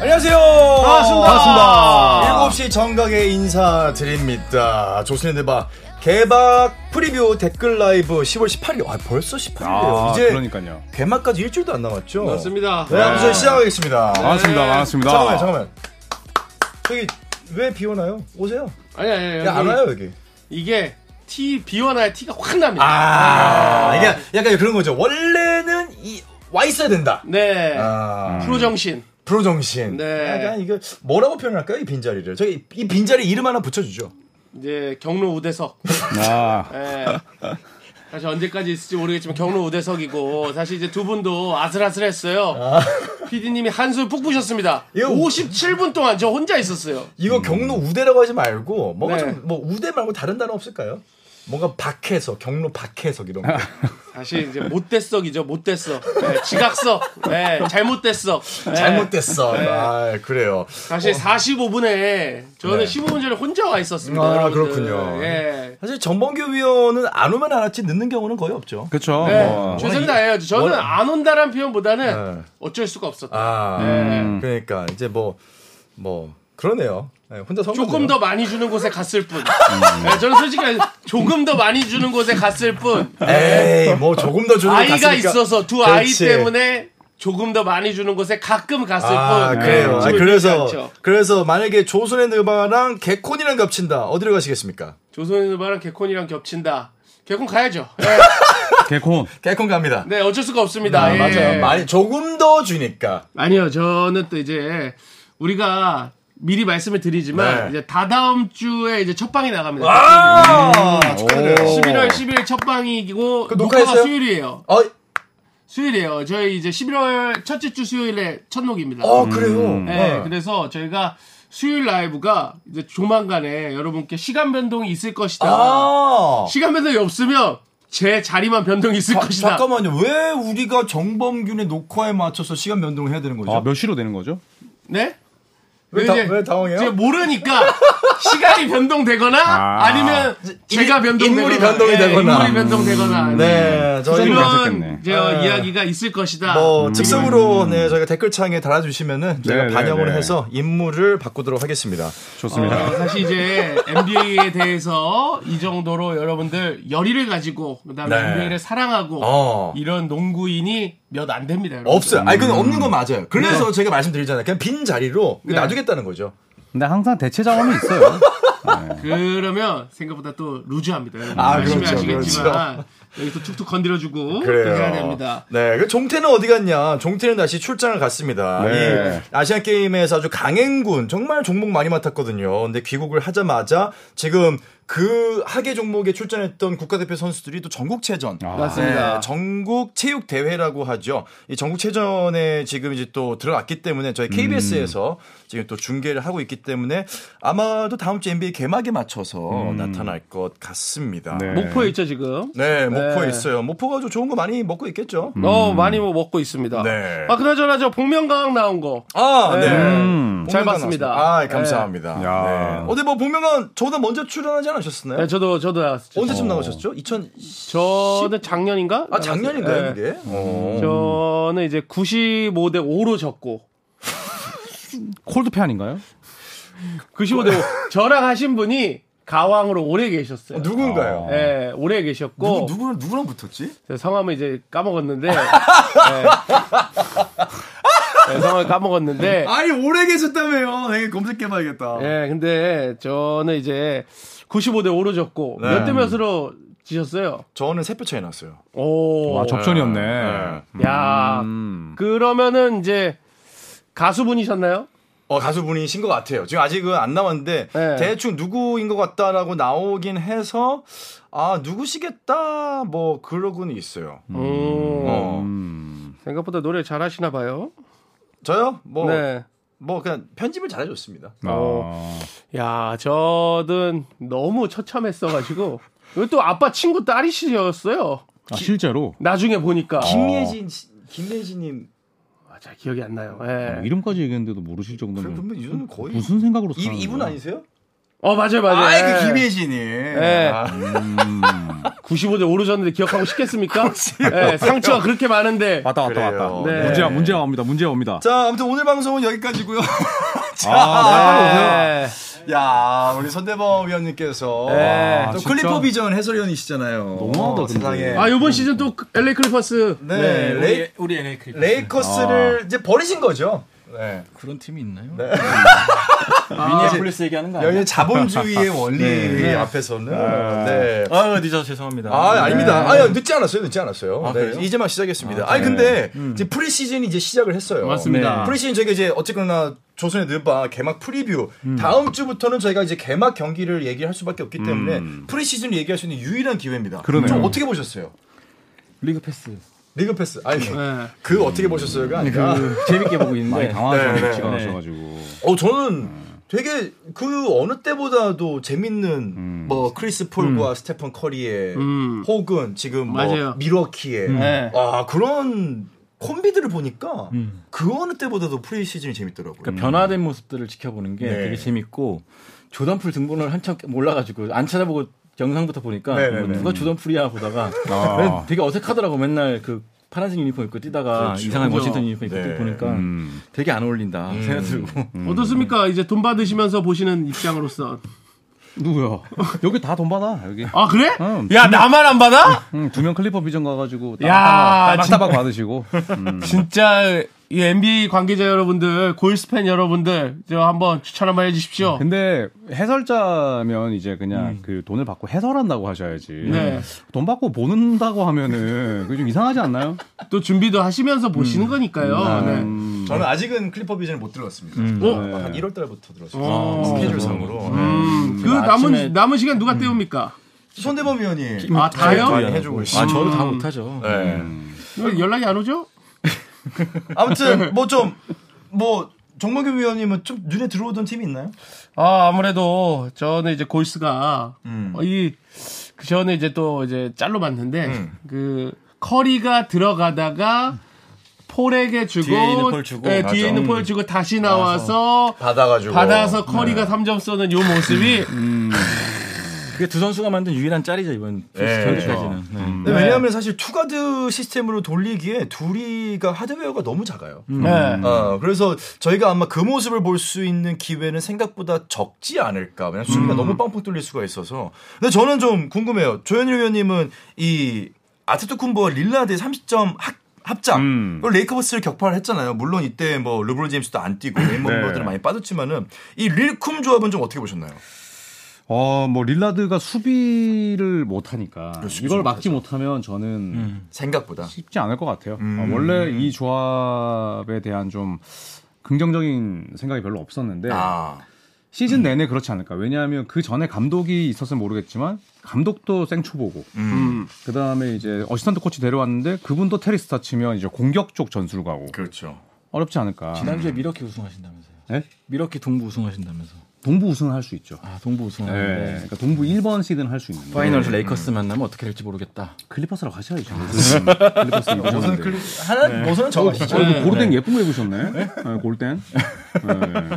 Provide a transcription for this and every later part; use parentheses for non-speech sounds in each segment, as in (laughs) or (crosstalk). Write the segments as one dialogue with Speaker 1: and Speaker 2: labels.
Speaker 1: 안녕하세요.
Speaker 2: 반갑습니다.
Speaker 1: 반갑습니다. 7시 정각에 인사드립니다. 조선의 느바 개막 프리뷰 댓글 라이브 10월 18일. 아, 벌써 18일이에요.
Speaker 2: 아,
Speaker 1: 이제
Speaker 2: 그러니까요.
Speaker 1: 개막까지 일주일도 안 남았죠?
Speaker 3: 맞습니다.
Speaker 1: 네, 아무튼 시작하겠습니다.
Speaker 2: 반갑습니다. 반갑습니다.
Speaker 1: 잠깐만, 잠깐만. 저기 왜 비 오나요? 오세요.
Speaker 3: 아니 아니 아니.
Speaker 1: 야, 안 와요, 여기.
Speaker 3: 이게 티 비워놔야 티가 확 납니다.
Speaker 1: 아, 이게 약간 그런 거죠. 원래는 이, 와 있어야 된다.
Speaker 3: 네.
Speaker 1: 아,
Speaker 3: 프로 정신.
Speaker 1: 프로 정신.
Speaker 3: 네.
Speaker 1: 약간 이거 뭐라고 표현할까요? 이 빈자리를. 저기 이 빈자리 이름 하나 붙여주죠.
Speaker 3: 이제 경로 우대석.
Speaker 2: 아,
Speaker 3: 예. (laughs) 사실 언제까지 있을지 모르겠지만 경로 우대석이고 사실 이제 두 분도 아슬아슬했어요. PD님이 한술 푹 부셨습니다.
Speaker 1: 이거
Speaker 3: 57분 동안 저 혼자 있었어요.
Speaker 1: 이거 경로 우대라고 하지 말고 뭔가
Speaker 3: 네.
Speaker 1: 좀뭐 우대 말고 다른 단어 없을까요? 뭔가 박해석, 경로 박해석 이런 거. (laughs)
Speaker 3: 사실 이제 못됐석이죠. 못됐석. 예, 지각석. 예, 잘못됐석. 예.
Speaker 1: 잘못됐어.
Speaker 3: 네.
Speaker 1: 아, 그래요.
Speaker 3: 사실 45분에 저는
Speaker 1: 네.
Speaker 3: 15분 전에 혼자 와 있었습니다.
Speaker 1: 아,
Speaker 3: 여러분들.
Speaker 1: 그렇군요.
Speaker 3: 예.
Speaker 1: 사실 전범규 위원은 안 오면 안 왔지 늦는 경우는 거의 없죠.
Speaker 2: 그쵸.
Speaker 3: 네,
Speaker 2: 뭐.
Speaker 3: 최선을 다해야죠. 저는 안 온다란 표현보다는
Speaker 1: 네.
Speaker 3: 어쩔 수가 없었다.
Speaker 1: 아,
Speaker 3: 네.
Speaker 1: 그러니까 이제 뭐, 뭐, 그러네요. 네, 혼자 서
Speaker 3: 조금 더 많이 주는 곳에 갔을 뿐. 네, 저는 솔직히 조금 더 많이 주는 곳에 갔을 뿐.
Speaker 1: 에이, 뭐 조금 더 주는 거
Speaker 3: 아이가
Speaker 1: 갔으니까.
Speaker 3: 있어서 두 아이
Speaker 1: 그렇지.
Speaker 3: 때문에 조금 더 많이 주는 곳에 가끔 갔을
Speaker 1: 아,
Speaker 3: 뿐.
Speaker 1: 그래요.
Speaker 3: 네,
Speaker 1: 아,
Speaker 3: 집을
Speaker 1: 그래서,
Speaker 3: 않죠.
Speaker 1: 그래서 만약에 조선의 느바랑 개콘이랑 겹친다. 어디로 가시겠습니까?
Speaker 3: 조선의 누바랑 개콘이랑 겹친다. 개콘 가야죠. 네, (laughs)
Speaker 2: 개콘.
Speaker 1: 개콘 갑니다.
Speaker 3: 네, 어쩔 수가 없습니다.
Speaker 1: 아,
Speaker 3: 예.
Speaker 1: 맞아요. 많이, 조금 더 주니까.
Speaker 3: 아니요, 저는 또 이제 우리가 미리 말씀을 드리지만
Speaker 1: 네.
Speaker 3: 이제 다다음 주에 이제 첫 방이 나갑니다.
Speaker 1: 아, 축하드려요.
Speaker 3: 11월 10일 첫 방이고
Speaker 1: 그
Speaker 3: 녹화가
Speaker 1: 녹화했어요?
Speaker 3: 수요일이에요.
Speaker 1: 어,
Speaker 3: 수요일이에요. 저희 이제 11월 첫째 주 수요일에 첫 녹입니다.
Speaker 1: 어, 그래요.
Speaker 3: 네,
Speaker 1: 어.
Speaker 3: 그래서 저희가 수요일 라이브가 이제 조만간에 여러분께 시간 변동이 있을 것이다.
Speaker 1: 아.
Speaker 3: 시간 변동이 없으면 제 자리만 변동이 있을
Speaker 1: 자,
Speaker 3: 것이다.
Speaker 1: 잠깐만요. 왜 우리가 정범균의 녹화에 맞춰서 시간 변동을 해야 되는 거죠?
Speaker 2: 아, 몇 시로 되는 거죠?
Speaker 3: 네?
Speaker 1: 왜, 다, 왜 당황해요?
Speaker 3: 제가 모르니까 시간이 변동되거나
Speaker 2: 아.
Speaker 3: 아. 니면 제가 변동되거나
Speaker 1: 인물이 변동이
Speaker 3: 예,
Speaker 1: 되거나.
Speaker 3: 인물이 변동되거나
Speaker 1: 네, 저희
Speaker 3: 그런
Speaker 2: 괜찮겠네.
Speaker 3: 저
Speaker 1: 네.
Speaker 3: 이야기가 있을 것이다.
Speaker 1: 뭐 즉석으로 네 저희가 댓글창에 달아주시면은 저희가
Speaker 2: 네,
Speaker 1: 반영을
Speaker 2: 네, 네.
Speaker 1: 해서 인물을 바꾸도록 하겠습니다.
Speaker 2: 좋습니다.
Speaker 3: 어, 사실 이제 NBA에 대해서 이 정도로 여러분들 열의를 가지고 그다음에
Speaker 1: 네.
Speaker 3: NBA를 사랑하고
Speaker 1: 어.
Speaker 3: 이런 농구인이 몇 안 됩니다. 여러분.
Speaker 1: 없어요. 아니 그건 없는 건 맞아요. 그래서 제가 말씀드리잖아요. 그냥 빈 자리로
Speaker 3: 네.
Speaker 1: 놔두겠다는 거죠.
Speaker 2: 근데 항상 대체 자원이 있어요.
Speaker 3: 그러면 생각보다 또 루즈합니다. 여러분.
Speaker 1: 아,
Speaker 3: 열심히
Speaker 1: 그렇죠,
Speaker 3: 하시겠지만 여기 또 툭툭 건드려주고
Speaker 1: 그래요.
Speaker 3: 해야 됩니다.
Speaker 1: 네, 그 종태는 어디 갔냐? 종태는 다시 출장을 갔습니다.
Speaker 2: 네.
Speaker 1: 이 아시안 게임에서 아주 강행군 정말 종목 많이 맡았거든요. 근데 귀국을 하자마자 지금 그 하계 종목에 출전했던 국가대표 선수들이 또 전국체전.
Speaker 2: 아.
Speaker 3: 맞습니다.
Speaker 1: 네, 전국 체육 대회라고 하죠. 이 전국체전에 지금 이제 또 들어갔기 때문에 저희 KBS에서 지금 또 중계를 하고 있기 때문에 아마도 다음 주 NBA 개막에 맞춰서 나타날 것 같습니다.
Speaker 2: 네.
Speaker 3: 목포에 있죠 지금.
Speaker 1: 네, 목포에
Speaker 3: 네.
Speaker 1: 있어요. 목포가 좀 좋은 거 많이 먹고 있겠죠.
Speaker 3: 어 많이 뭐 먹고 있습니다.
Speaker 1: 네.
Speaker 3: 아 그나저나 저 복면가왕 나온 거.
Speaker 1: 아, 네.
Speaker 3: 네.
Speaker 2: 음.
Speaker 3: 잘 봤습니다.
Speaker 1: 나왔습니다. 아,
Speaker 3: 네.
Speaker 1: 감사합니다.
Speaker 2: 야.
Speaker 1: 네. 어디 뭐 복면가왕 저보다 먼저 출연하지 않으셨나요?
Speaker 3: 네, 저도 저도 나왔었죠.
Speaker 1: 언제쯤
Speaker 2: 어.
Speaker 1: 나오셨죠? 2000
Speaker 3: 저는 작년인가?
Speaker 1: 아, 작년인가요,
Speaker 3: 네.
Speaker 1: 그게? 어.
Speaker 3: 저는 이제 95대 5로 졌고
Speaker 2: 콜드페 아닌가요?
Speaker 3: 95대 5 저랑 하신 분이 가왕으로 오래 계셨어요.
Speaker 1: 누군가요?
Speaker 3: 네, 오래 계셨고
Speaker 1: 누구, 누구랑, 누구랑 붙었지?
Speaker 3: 제 성함을 이제 까먹었는데 (laughs) 네. 네, 성함을 까먹었는데
Speaker 1: 아니, 오래 계셨다며요. 되게 검색해봐야겠다.
Speaker 3: 예, 근데 저는 이제 95대 5로 졌고
Speaker 1: 네.
Speaker 3: 몇대 몇으로 지셨어요?
Speaker 1: 저는 세표 차이 났어요.
Speaker 3: 오.
Speaker 2: 와, 접전이었네.
Speaker 1: 네.
Speaker 3: 야,
Speaker 2: 음.
Speaker 3: 그러면은 이제 가수분이셨나요?
Speaker 1: 어, 가수분이신 것 같아요. 지금 아직은 안 나왔는데,
Speaker 3: 네.
Speaker 1: 대충 누구인 것 같다라고 나오긴 해서, 아, 누구시겠다, 뭐, 그러고는 있어요.
Speaker 3: 음.
Speaker 1: 어.
Speaker 2: 음.
Speaker 3: 생각보다 노래 잘하시나 봐요.
Speaker 1: 저요? 뭐,
Speaker 3: 네.
Speaker 1: 뭐, 그냥 편집을 잘해줬습니다.
Speaker 3: 어.
Speaker 2: 아.
Speaker 3: 야, 저는 너무 처참했어가지고. (laughs) 또 아빠 친구 딸이시였어요.
Speaker 2: 아, 실제로
Speaker 3: 나중에 보니까.
Speaker 1: 김예진, 씨- 김예진님,
Speaker 3: 아, 잘 기억이 안 나요. 예.
Speaker 2: 이름까지 얘기했는데도 모르실 정도면
Speaker 1: 그러면 이분 거의.
Speaker 2: 무슨 생각으로
Speaker 1: 이,
Speaker 2: 사는
Speaker 1: 이분
Speaker 2: 거야?
Speaker 1: 아니세요?
Speaker 3: 어 맞아요 맞아요.
Speaker 1: 아이
Speaker 3: 예.
Speaker 1: 그 김혜진이.
Speaker 3: 예.
Speaker 1: 아.
Speaker 3: 95대 오르셨는데 기억하고 싶겠습니까? (laughs) 예, 상처가 그렇게 많은데.
Speaker 2: 왔다 왔다
Speaker 1: 그래요.
Speaker 2: 왔다.
Speaker 3: 네.
Speaker 2: 문제가 문제가 옵니다. 문제가 옵니다.
Speaker 1: 자, 아무튼 오늘 방송은 여기까지고요. (laughs) 자,
Speaker 2: 아,
Speaker 3: 네.
Speaker 1: 야, 우리 손대범 위원님께서
Speaker 3: 네.
Speaker 1: 또
Speaker 2: 진짜?
Speaker 1: 클리퍼 비전 해설위원이시잖아요.
Speaker 2: 너무하다, 근데.
Speaker 1: 세상에.
Speaker 3: 아 요번 시즌 또 LA 클리퍼스.
Speaker 1: 네, 레이,
Speaker 4: 우리 LA 클리퍼스
Speaker 1: 레이커스를 이제 버리신 거죠. 네.
Speaker 4: 그런 팀이 있나요? 미니애폴리스 얘기하는 거 아니에요?
Speaker 1: 여기 자본주의의 원리 (laughs) 앞에서는 네.
Speaker 4: 아, 늦어서 죄송합니다.
Speaker 1: 아, 아닙니다.
Speaker 4: 네.
Speaker 1: 아, 늦지 않았어요. 늦지 않았어요.
Speaker 4: 아,
Speaker 1: 네? 이제 막 시작했습니다. 아, 니 근데 이제 프리시즌이 이제 시작을 했어요.
Speaker 3: 맞습니다.
Speaker 1: 네. 프리시즌 저희가 이제 어쨌거나 조선의 느바 개막 프리뷰 다음 주부터는 저희가 이제 개막 경기를 얘기할 수밖에 없기 때문에 프리시즌 얘기할 수 있는 유일한 기회입니다.
Speaker 2: 그러네요.
Speaker 1: 좀 어떻게 보셨어요? League Pass. League Pass. 아니,
Speaker 3: 네.
Speaker 1: 그 어떻게 보셨어요가 아니라
Speaker 4: 그 재밌게 보고 있는데.
Speaker 2: 많이
Speaker 1: 네, 네,
Speaker 2: 위치가
Speaker 4: 네.
Speaker 2: 나셔가지고.
Speaker 1: 어 저는 되게 그 어느 때보다도 재밌는 뭐 크리스 폴과 스테픈 커리의
Speaker 3: 음.
Speaker 1: 혹은 지금 뭐
Speaker 3: 맞아요.
Speaker 1: 밀워키의
Speaker 3: 네.
Speaker 1: 아 그런 콤비들을 보니까 그 어느 때보다도 프리 시즌이 재밌더라고요.
Speaker 4: 그러니까 변화된 모습들을 지켜보는 게
Speaker 1: 네.
Speaker 4: 되게 재밌고 조던풀 등번호를 한참 몰라가지고 안 찾아보고 영상부터 보니까
Speaker 1: 네, 네,
Speaker 4: 뭐
Speaker 1: 네.
Speaker 4: 누가 조던풀이야 보다가
Speaker 2: 아.
Speaker 4: 되게 어색하더라고 맨날 그 파란색 유니폼 입고 뛰다가
Speaker 1: 그렇죠.
Speaker 4: 이상한
Speaker 3: 그죠.
Speaker 4: 워싱턴 유니폼 입고
Speaker 1: 네.
Speaker 4: 뛰고 보니까
Speaker 2: 음.
Speaker 4: 되게 안 어울린다 생각 들고
Speaker 3: 어떻습니까? 이제 돈 받으시면서 보시는 입장으로서.
Speaker 2: 누구야? 여기 다 돈 받아 여기.
Speaker 3: 아 그래?
Speaker 2: 응.
Speaker 3: 야 나만 안 받아?
Speaker 2: 응, 두명 클리퍼 비전 가가지고
Speaker 3: 야,
Speaker 2: 딱딱딱 받으시고. 음.
Speaker 3: 진짜 이 NBA 관계자 여러분들, 골스 팬 여러분들, 저 한번 추천 한번 해주십시오.
Speaker 2: 근데 해설자면 이제 그냥 그 돈을 받고 해설한다고 하셔야지.
Speaker 3: 네.
Speaker 2: 돈 받고 보는다고 하면은 그게 좀 이상하지 않나요?
Speaker 3: 또 준비도 하시면서 보시는 거니까요. 네.
Speaker 2: 음.
Speaker 1: 저는 아직은 클리퍼 비전을 못 들어갔습니다.
Speaker 3: 어?
Speaker 2: 네.
Speaker 1: 한 1월 달부터 들었어요.
Speaker 3: 어.
Speaker 1: 스케줄상으로.
Speaker 3: 음, 그 남은
Speaker 4: 아침에-
Speaker 3: 남은 시간 누가 때웁니까?
Speaker 1: 손대범 위원이
Speaker 3: 아 다요?
Speaker 1: 많이 해주고 있어요.
Speaker 4: 아 저도 다 못하죠
Speaker 1: 네.
Speaker 3: 왜 연락이 안 오죠?
Speaker 1: 아무튼 뭐좀뭐 정몽규 위원님은 좀 눈에 들어오던 팀이 있나요?
Speaker 3: 아 아무래도 저는 이제 골스가
Speaker 1: 음.
Speaker 3: 어, 이그 전에 이제 또 이제 짤로 봤는데
Speaker 1: 음.
Speaker 3: 그 커리가 들어가다가 폴에게 주고
Speaker 4: 뒤에 있는 폴 주고.
Speaker 3: 네. 뒤에 있는
Speaker 1: 음.
Speaker 3: 폴 주고 다시 나와서
Speaker 1: 받아가지고
Speaker 3: 받아서 커리가 3점 쏘는 요 모습이
Speaker 4: 그게 두 선수가 만든 유일한 짤이죠 이번
Speaker 1: 네,
Speaker 4: 경기까지는 네.
Speaker 1: 근데 왜냐하면 사실 two guard 시스템으로 돌리기에 둘이가 하드웨어가 너무 작아요.
Speaker 3: 네.
Speaker 1: 어, 그래서 저희가 아마 그 모습을 볼 수 있는 기회는 생각보다 적지 않을까. 왜냐면 수비가 너무 빵빵 뚫릴 수가 있어서. 근데 저는 좀 궁금해요. 조현일 위원님은 이 아테토쿤보와 릴라드의 30점 합, 합작.
Speaker 2: 음.
Speaker 1: 그걸 레이커스를 격파를 했잖아요. 물론 이때 뭐 르브론 제임스도 안 뛰고 (laughs) 멤버들은 많이 빠졌지만은 이 릴쿰 조합은 좀 어떻게 보셨나요?
Speaker 2: 어, 뭐 릴라드가 수비를 못 하니까
Speaker 1: 그렇죠,
Speaker 2: 이걸 막지 못하면 저는
Speaker 1: 생각보다.
Speaker 2: 쉽지 않을 것 같아요.
Speaker 1: 음.
Speaker 2: 어, 원래 이 조합에 대한 좀 긍정적인 생각이 별로 없었는데
Speaker 1: 아.
Speaker 2: 시즌 내내 그렇지 않을까. 왜냐하면 그 전에 감독이 있었으면 모르겠지만 감독도 생초보고
Speaker 1: 음.
Speaker 2: 그 다음에 이제 assistant 코치 데려왔는데 그분도 테리 스토츠면 이제 공격 쪽 전술 가고
Speaker 1: 그렇죠.
Speaker 2: 어렵지 않을까.
Speaker 4: 지난주에 밀워키 우승하신다면서요
Speaker 2: 네?
Speaker 4: 밀워키 동부 우승하신다면서
Speaker 2: 동부 우승을 할 수 있죠.
Speaker 4: 아 동부
Speaker 2: 네.
Speaker 4: 우승하는데
Speaker 2: 그러니까 동부 1번 시드는 할수 있는데
Speaker 4: 파이널에서 레이커스 만나면 어떻게 될지 모르겠다
Speaker 2: 클리퍼스랑 가셔야죠. 클리퍼스
Speaker 1: 모선
Speaker 2: 입으셨는데.
Speaker 1: 클리 하나 모선은 정하시죠.
Speaker 2: 어, 이거 골덴 예쁜 거 입으셨네. 네, 골덴. 네.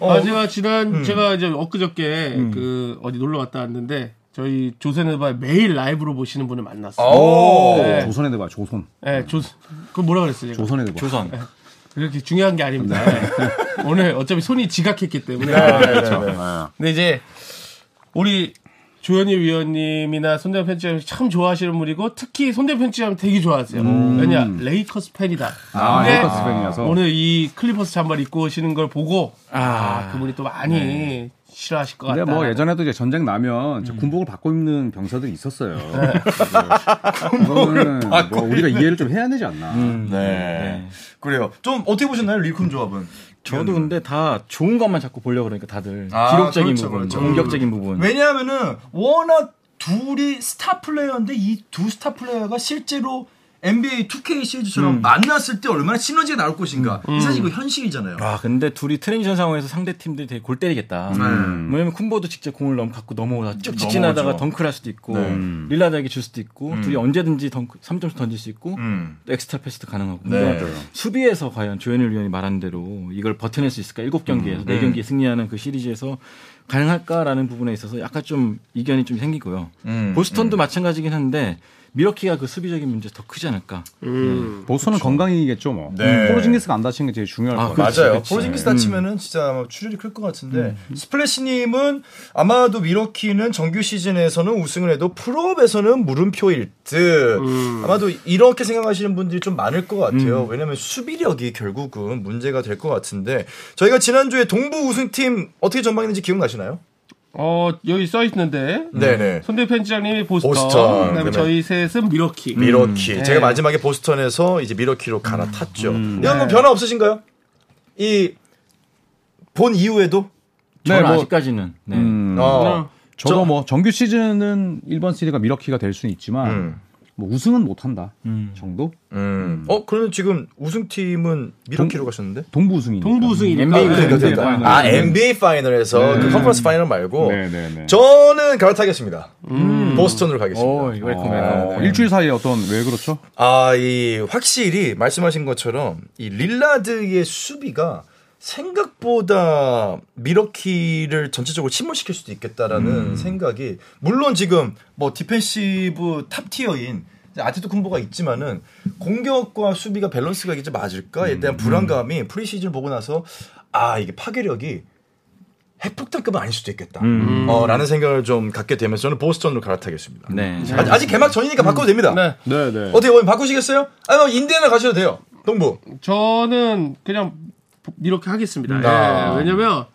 Speaker 1: 어,
Speaker 3: 아, 제가 지난, 제가 이제 엊그저께 그 어디 놀러 갔다 왔는데 저희 조선의바 매일 라이브로 보시는 분을 만났어요.
Speaker 1: 오.
Speaker 3: 네.
Speaker 2: 조선에 대봐 조선.
Speaker 3: 네, 조, 그 뭐라 그랬어요, 제가?
Speaker 2: 대봐.
Speaker 4: 조선
Speaker 3: 그렇게 중요한 게 아닙니다. 네. 오늘 어차피 손이 지각했기 때문에.
Speaker 1: 그렇죠.
Speaker 3: 근데 이제 우리 조현일 위원님이나 손대현 편집장님 참 좋아하시는 분이고 특히 손대현 편집장님 되게 좋아하세요. 왜냐 레이커스 팬이다.
Speaker 2: 아, 레이커스 팬이라서.
Speaker 3: 오늘 이 클리퍼스 잠바 입고 오시는 걸 보고 아, 그분이 또 많이 싫어하실 것 같다.
Speaker 2: 근데 뭐 예전에도 이제 전쟁 나면 이제 군복을 바꿔 입는 병사들이 있었어요. (laughs) 그거는 뭐 우리가 이해를 좀 해야 되지 않나.
Speaker 1: 네. 그래요. 좀 어떻게 보셨나요, 릴쿤 조합은?
Speaker 4: 저도 근데 다 좋은 것만 자꾸 보려고 그러니까 다들.
Speaker 1: 아,
Speaker 4: 기록적인
Speaker 1: 그렇죠,
Speaker 4: 부분
Speaker 1: 그렇죠.
Speaker 4: 공격적인 부분.
Speaker 1: 왜냐하면은 워낙 둘이 스타 플레이어인데 이 두 스타 플레이어가 실제로 NBA 2K 시리즈처럼 만났을 때 얼마나 시너지가 나올 것인가. 사실 이거 현실이잖아요.
Speaker 4: 아 근데 둘이 transition 상황에서 상대 팀들이 되게 골 때리겠다.
Speaker 1: 음.
Speaker 4: 왜냐면 쿤보도 직접 공을 넘 갖고 넘어오다 쭉. 직진하다가 덩크를 할 수도 있고
Speaker 1: 네.
Speaker 4: 릴라드에게 줄 수도 있고 둘이 언제든지 덩크 3점씩 던질 수 있고
Speaker 1: 음.
Speaker 4: 또 엑스트라 패스도 가능하고.
Speaker 1: 네.
Speaker 4: 수비에서 과연 조현일 위원이 말한 대로 이걸 버텨낼 수 있을까? 7경기에서 4경기에 승리하는 그 시리즈에서 가능할까라는 부분에 있어서 약간 좀 이견이 좀 생기고요.
Speaker 1: 음,
Speaker 4: 보스턴도 마찬가지긴 한데 밀워키가 그 수비적인 문제 더 크지 않을까.
Speaker 3: 음.
Speaker 2: 보스턴은 건강이겠죠 뭐.
Speaker 1: 네.
Speaker 2: 포르징기스가 안 다치는 게 제일 중요할
Speaker 4: 아,
Speaker 2: 것 같아요.
Speaker 1: 맞아요.
Speaker 4: 그렇지.
Speaker 1: 포르징기스 다치면은 진짜 아마 출혈이 클 것 같은데 스플래시님은 아마도 밀워키는 정규 시즌에서는 우승을 해도 플옵에서는 물음표일 듯. 아마도 이렇게 생각하시는 분들이 좀 많을 것 같아요. 왜냐하면 수비력이 결국은 문제가 될 것 같은데 저희가 지난주에 동부 우승팀 어떻게 전망했는지 기억나시나요?
Speaker 3: 어, 여기 써 있는데.
Speaker 1: 네네.
Speaker 3: 손대범 편집장님이 보스턴,
Speaker 1: 보스턴,
Speaker 3: 그다음에
Speaker 1: 그다음에
Speaker 3: 저희 셋은 밀워키.
Speaker 1: 밀워키.
Speaker 3: 네.
Speaker 1: 제가 마지막에 보스턴에서 이제 밀워키로 갈아탔죠. 이건 뭐
Speaker 3: 네.
Speaker 1: 변화 없으신가요? 이 본 이후에도?
Speaker 4: 저는
Speaker 2: 뭐-
Speaker 4: 아직까지는 네.
Speaker 2: 음,
Speaker 1: 어.
Speaker 2: 저도
Speaker 1: 저-
Speaker 2: 뭐 정규 시즌은 1번 시드가 밀워키가 될 수는 있지만
Speaker 1: 음.
Speaker 2: 뭐 우승은 못 한다
Speaker 4: 음.
Speaker 2: 정도?
Speaker 1: 음. 어, 그러면 지금 우승팀은 밀워키로 가셨는데?
Speaker 2: 동부 우승이니까.
Speaker 3: 동부 우승이니까.
Speaker 4: NBA
Speaker 3: 네.
Speaker 2: 그러니까. 파이널.
Speaker 1: 아, NBA 파이널에서
Speaker 2: 네.
Speaker 1: 그 컨퍼런스 파이널 말고
Speaker 2: 네, 네, 네.
Speaker 1: 저는 갈아타겠습니다. 보스턴으로 가겠습니다.
Speaker 4: 오, welcome
Speaker 2: 어,
Speaker 4: welcome.
Speaker 2: 일주일 사이에 어떤 왜 그렇죠?
Speaker 1: 아, 이 확실히 말씀하신 것처럼 이 릴라드의 수비가 생각보다 밀워키를 전체적으로 침몰시킬 수도 있겠다라는 생각이 물론 지금 뭐 defensive top tier인 아데토쿤보가 있지만은 공격과 수비가 밸런스가 이제 맞을까에 대한 불안감이 프리시즌 보고 나서 아 이게 파괴력이 핵폭탄급은 아닐 수도 있겠다. 어, 라는 생각을 좀 갖게 되면서 저는 보스턴으로 갈아타겠습니다.
Speaker 4: 네.
Speaker 1: 아직, 아직 개막 전이니까 바꿔도 됩니다.
Speaker 3: 네.
Speaker 2: 네, 네.
Speaker 1: 어떻게 오늘 바꾸시겠어요? 아니면 인디애나 가셔도 돼요. 동부.
Speaker 3: 저는 그냥 이렇게 하겠습니다.
Speaker 1: 아.
Speaker 3: 예, 왜냐면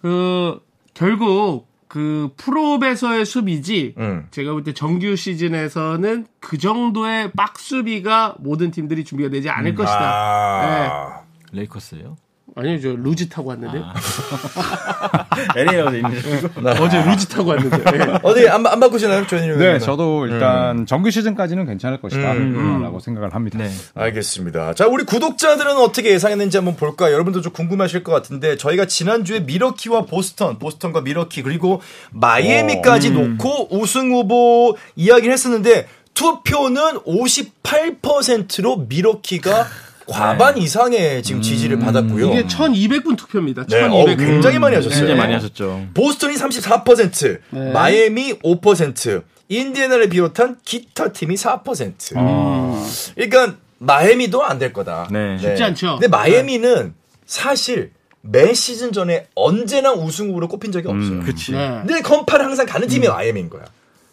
Speaker 3: 그 결국 그 프로베서의 수비지
Speaker 1: 음.
Speaker 3: 제가 볼 때 정규 시즌에서는 그 정도의 빡수비가 모든 팀들이 준비가 되지 않을 것이다.
Speaker 1: 아.
Speaker 4: 레이커스예요?
Speaker 3: 아니요, 저 루지 타고 왔는데 (laughs)
Speaker 4: LA에서 있는 (laughs)
Speaker 3: 어제 루지 타고 왔는데. 예. (laughs)
Speaker 1: 어디 안, 안 바꾸시나요? 조현일
Speaker 2: 네? 저도 일단 정규 시즌까지는 괜찮을 것이다.
Speaker 1: 음,
Speaker 2: 라고 생각을 합니다.
Speaker 4: 네.
Speaker 1: 알겠습니다. 자, 우리 구독자들은 어떻게 예상했는지 한번 볼까요? 여러분도 좀 궁금하실 것 같은데 저희가 지난주에 미러키와 보스턴, 보스턴과 미러키 그리고 마이애미까지 놓고 우승 후보 이야기를 했었는데 투표는 58%로 미러키가 과반 이상의 지금 지지를 받았고요.
Speaker 3: 이게 1200분 투표입니다.
Speaker 1: 네,
Speaker 3: 1200분.
Speaker 1: 어우, 굉장히 많이 하셨어요.
Speaker 4: 굉장히 많이 하셨죠.
Speaker 1: 보스턴이 34%,
Speaker 3: 네.
Speaker 1: 마이애미 5%, 인디애나를 비롯한 기타 팀이 4%. 그러니까 마이애미도 안 될 거다.
Speaker 4: 네.
Speaker 3: 쉽지 않죠.
Speaker 1: 근데 마이애미는 사실 매 시즌 전에 언제나 우승 후보로 꼽힌 적이 없어요.
Speaker 4: 그치.
Speaker 3: 네.
Speaker 1: 근데 컨파를 항상 가는 팀이 마이애미인 거야.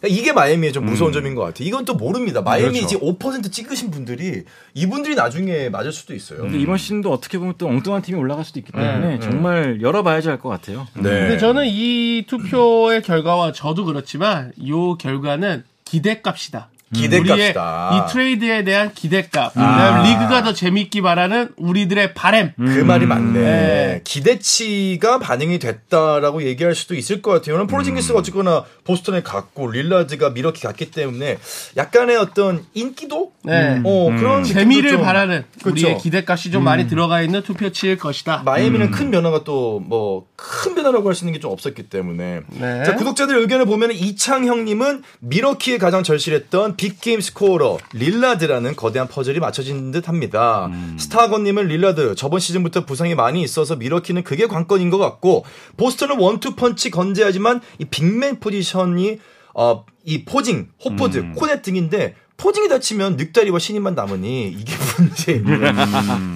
Speaker 1: 그러니까 이게 마이애미의 좀 무서운 점인 것 같아. 이건 또 모릅니다. 마이애미 이제 5% 찍으신 분들이 이분들이 나중에 맞을 수도 있어요.
Speaker 4: 근데 이번 시즌도 어떻게 보면 또 엉뚱한 팀이 올라갈 수도 있기 때문에 정말 열어봐야지 할 것 같아요.
Speaker 1: 네.
Speaker 3: 근데 저는 이 투표의 결과와 저도 그렇지만 이 결과는 기대값이다.
Speaker 1: 기대값이다.
Speaker 3: 우리의 이 트레이드에 대한 기대값. 그다음에 리그가 더 재밌기 바라는 우리들의 바램.
Speaker 1: 그 말이 맞네.
Speaker 3: 네.
Speaker 1: 기대치가 반영이 됐다라고 얘기할 수도 있을 것 같아요. 포르징기스가 어쨌거나 보스턴에 갔고 릴라드가 밀워키 갔기 때문에 약간의 어떤 인기도
Speaker 3: 네.
Speaker 1: 어, 그런 느낌도
Speaker 3: 재미를
Speaker 1: 좀-
Speaker 3: 바라는
Speaker 1: 그쵸.
Speaker 3: 우리의 기대값이 좀 많이 들어가 있는 투표치일 것이다.
Speaker 1: 마이애미는 큰 변화가 또 뭐 큰 변화라고 할 수 있는 게 좀 없었기 때문에
Speaker 3: 네.
Speaker 1: 자 구독자들 의견을 보면 이창형님은 밀워키에 가장 절실했던 big game scorer 릴라드라는 거대한 퍼즐이 맞춰진 듯 합니다. 스타건님은 릴라드 저번 시즌부터 부상이 많이 있어서 밀워키는 그게 관건인 것 같고 보스턴은 원투 펀치 건재하지만 이 big man 포지션이 어, 이 포징, 호포드, 코넷 등인데 포징이 다치면 늙다리와 신인만 남으니 이게 (laughs) 문제.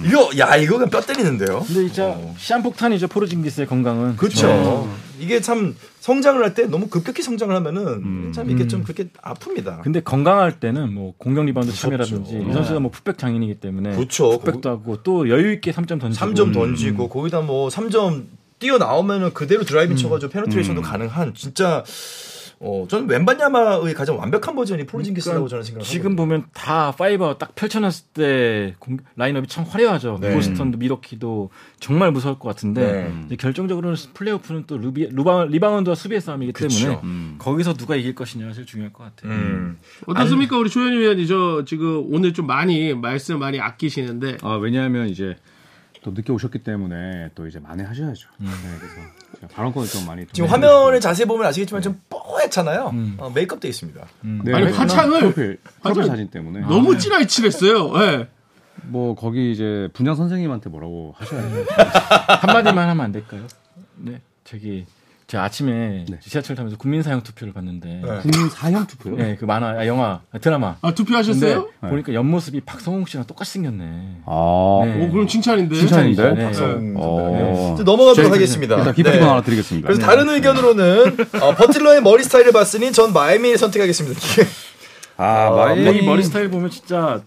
Speaker 1: 이거 야 이거 그냥 뼈 때리는데요.
Speaker 4: 근데 진짜 시한폭탄이죠 포르징기스의 건강은.
Speaker 1: 그렇죠. 이게 참 성장을 할 때 너무 급격히 성장을 하면은 참 이게 좀 그렇게 아픕니다.
Speaker 4: 근데 건강할 때는 뭐 공격 리바운드 참여라든지
Speaker 1: 무섭죠.
Speaker 4: 이 선수가 뭐 putback 장인이기 때문에
Speaker 1: 그쵸.
Speaker 4: putback도 하고 또 여유 있게 3점 던지고.
Speaker 1: 3점 던지고 거기다 뭐 3점 뛰어 나오면은 그대로 driving 쳐가지고 penetration도 가능한 진짜 어 저는 웸반야마의 가장 완벽한 버전이 포르징기스라고 저는 생각합니다.
Speaker 4: 지금 보면 다 five 딱 펼쳐놨을 때 공- 라인업이 참 화려하죠.
Speaker 1: 네.
Speaker 4: 보스턴도 밀워키도 정말 무서울 것 같은데
Speaker 1: 네.
Speaker 4: 결정적으로는 플레이오프는 또 루비, 루바, 리바운드와 수비의 싸움이기
Speaker 1: 그쵸.
Speaker 4: 때문에 거기서 누가 이길 것이냐가 제일 중요할 것 같아요.
Speaker 1: 음.
Speaker 3: 어떻습니까, 우리 조현일 위원이 저 지금 오늘 좀 많이 말씀 많이 아끼시는데
Speaker 2: 아, 왜냐하면 이제 또 늦게 오셨기 때문에 또 이제 만회하셔야죠. 네, 그래서 발언권을 좀 많이 좀
Speaker 1: 지금. 화면을 자세히 보면 아시겠지만 좀 뽀얗잖아요. 어, 메이크업 돼 있습니다.
Speaker 2: 네,
Speaker 3: 아니,
Speaker 2: 네,
Speaker 3: 화장을-
Speaker 2: 프로필, 사진 때문에
Speaker 3: 너무 진하게 칠했어요. 예.
Speaker 2: 뭐 거기 이제 분장 선생님한테 뭐라고 하셔야죠. (laughs)
Speaker 4: 한마디만 하면 안 될까요? 네, 저기 제가 아침에
Speaker 2: 네.
Speaker 4: 지하철 타면서 국민 사형 투표를 봤는데
Speaker 1: 네.
Speaker 2: 국민 사형 투표요?
Speaker 4: 네, 그 만화, 아, 영화, 아, 드라마.
Speaker 3: 아, 투표하셨어요?
Speaker 4: 근데 보니까 옆모습이 박성웅 씨랑 똑같이 생겼네.
Speaker 2: 아,
Speaker 4: 네.
Speaker 3: 오, 그럼 칭찬인데.
Speaker 2: 칭찬인데?
Speaker 4: 네.
Speaker 1: 박성
Speaker 2: 어.
Speaker 1: 이제 넘어가도록 하겠습니다.
Speaker 2: 일단
Speaker 1: 네.
Speaker 2: 하나 드리겠습니다.
Speaker 1: 그래서 다른 의견으로는 (laughs) 어, 버틀러의 머리 스타일을 봤으니 전 마이애미 선택하겠습니다.
Speaker 2: 아,
Speaker 1: 어,
Speaker 2: 마이애미
Speaker 4: 여기 머리 스타일 보면 진짜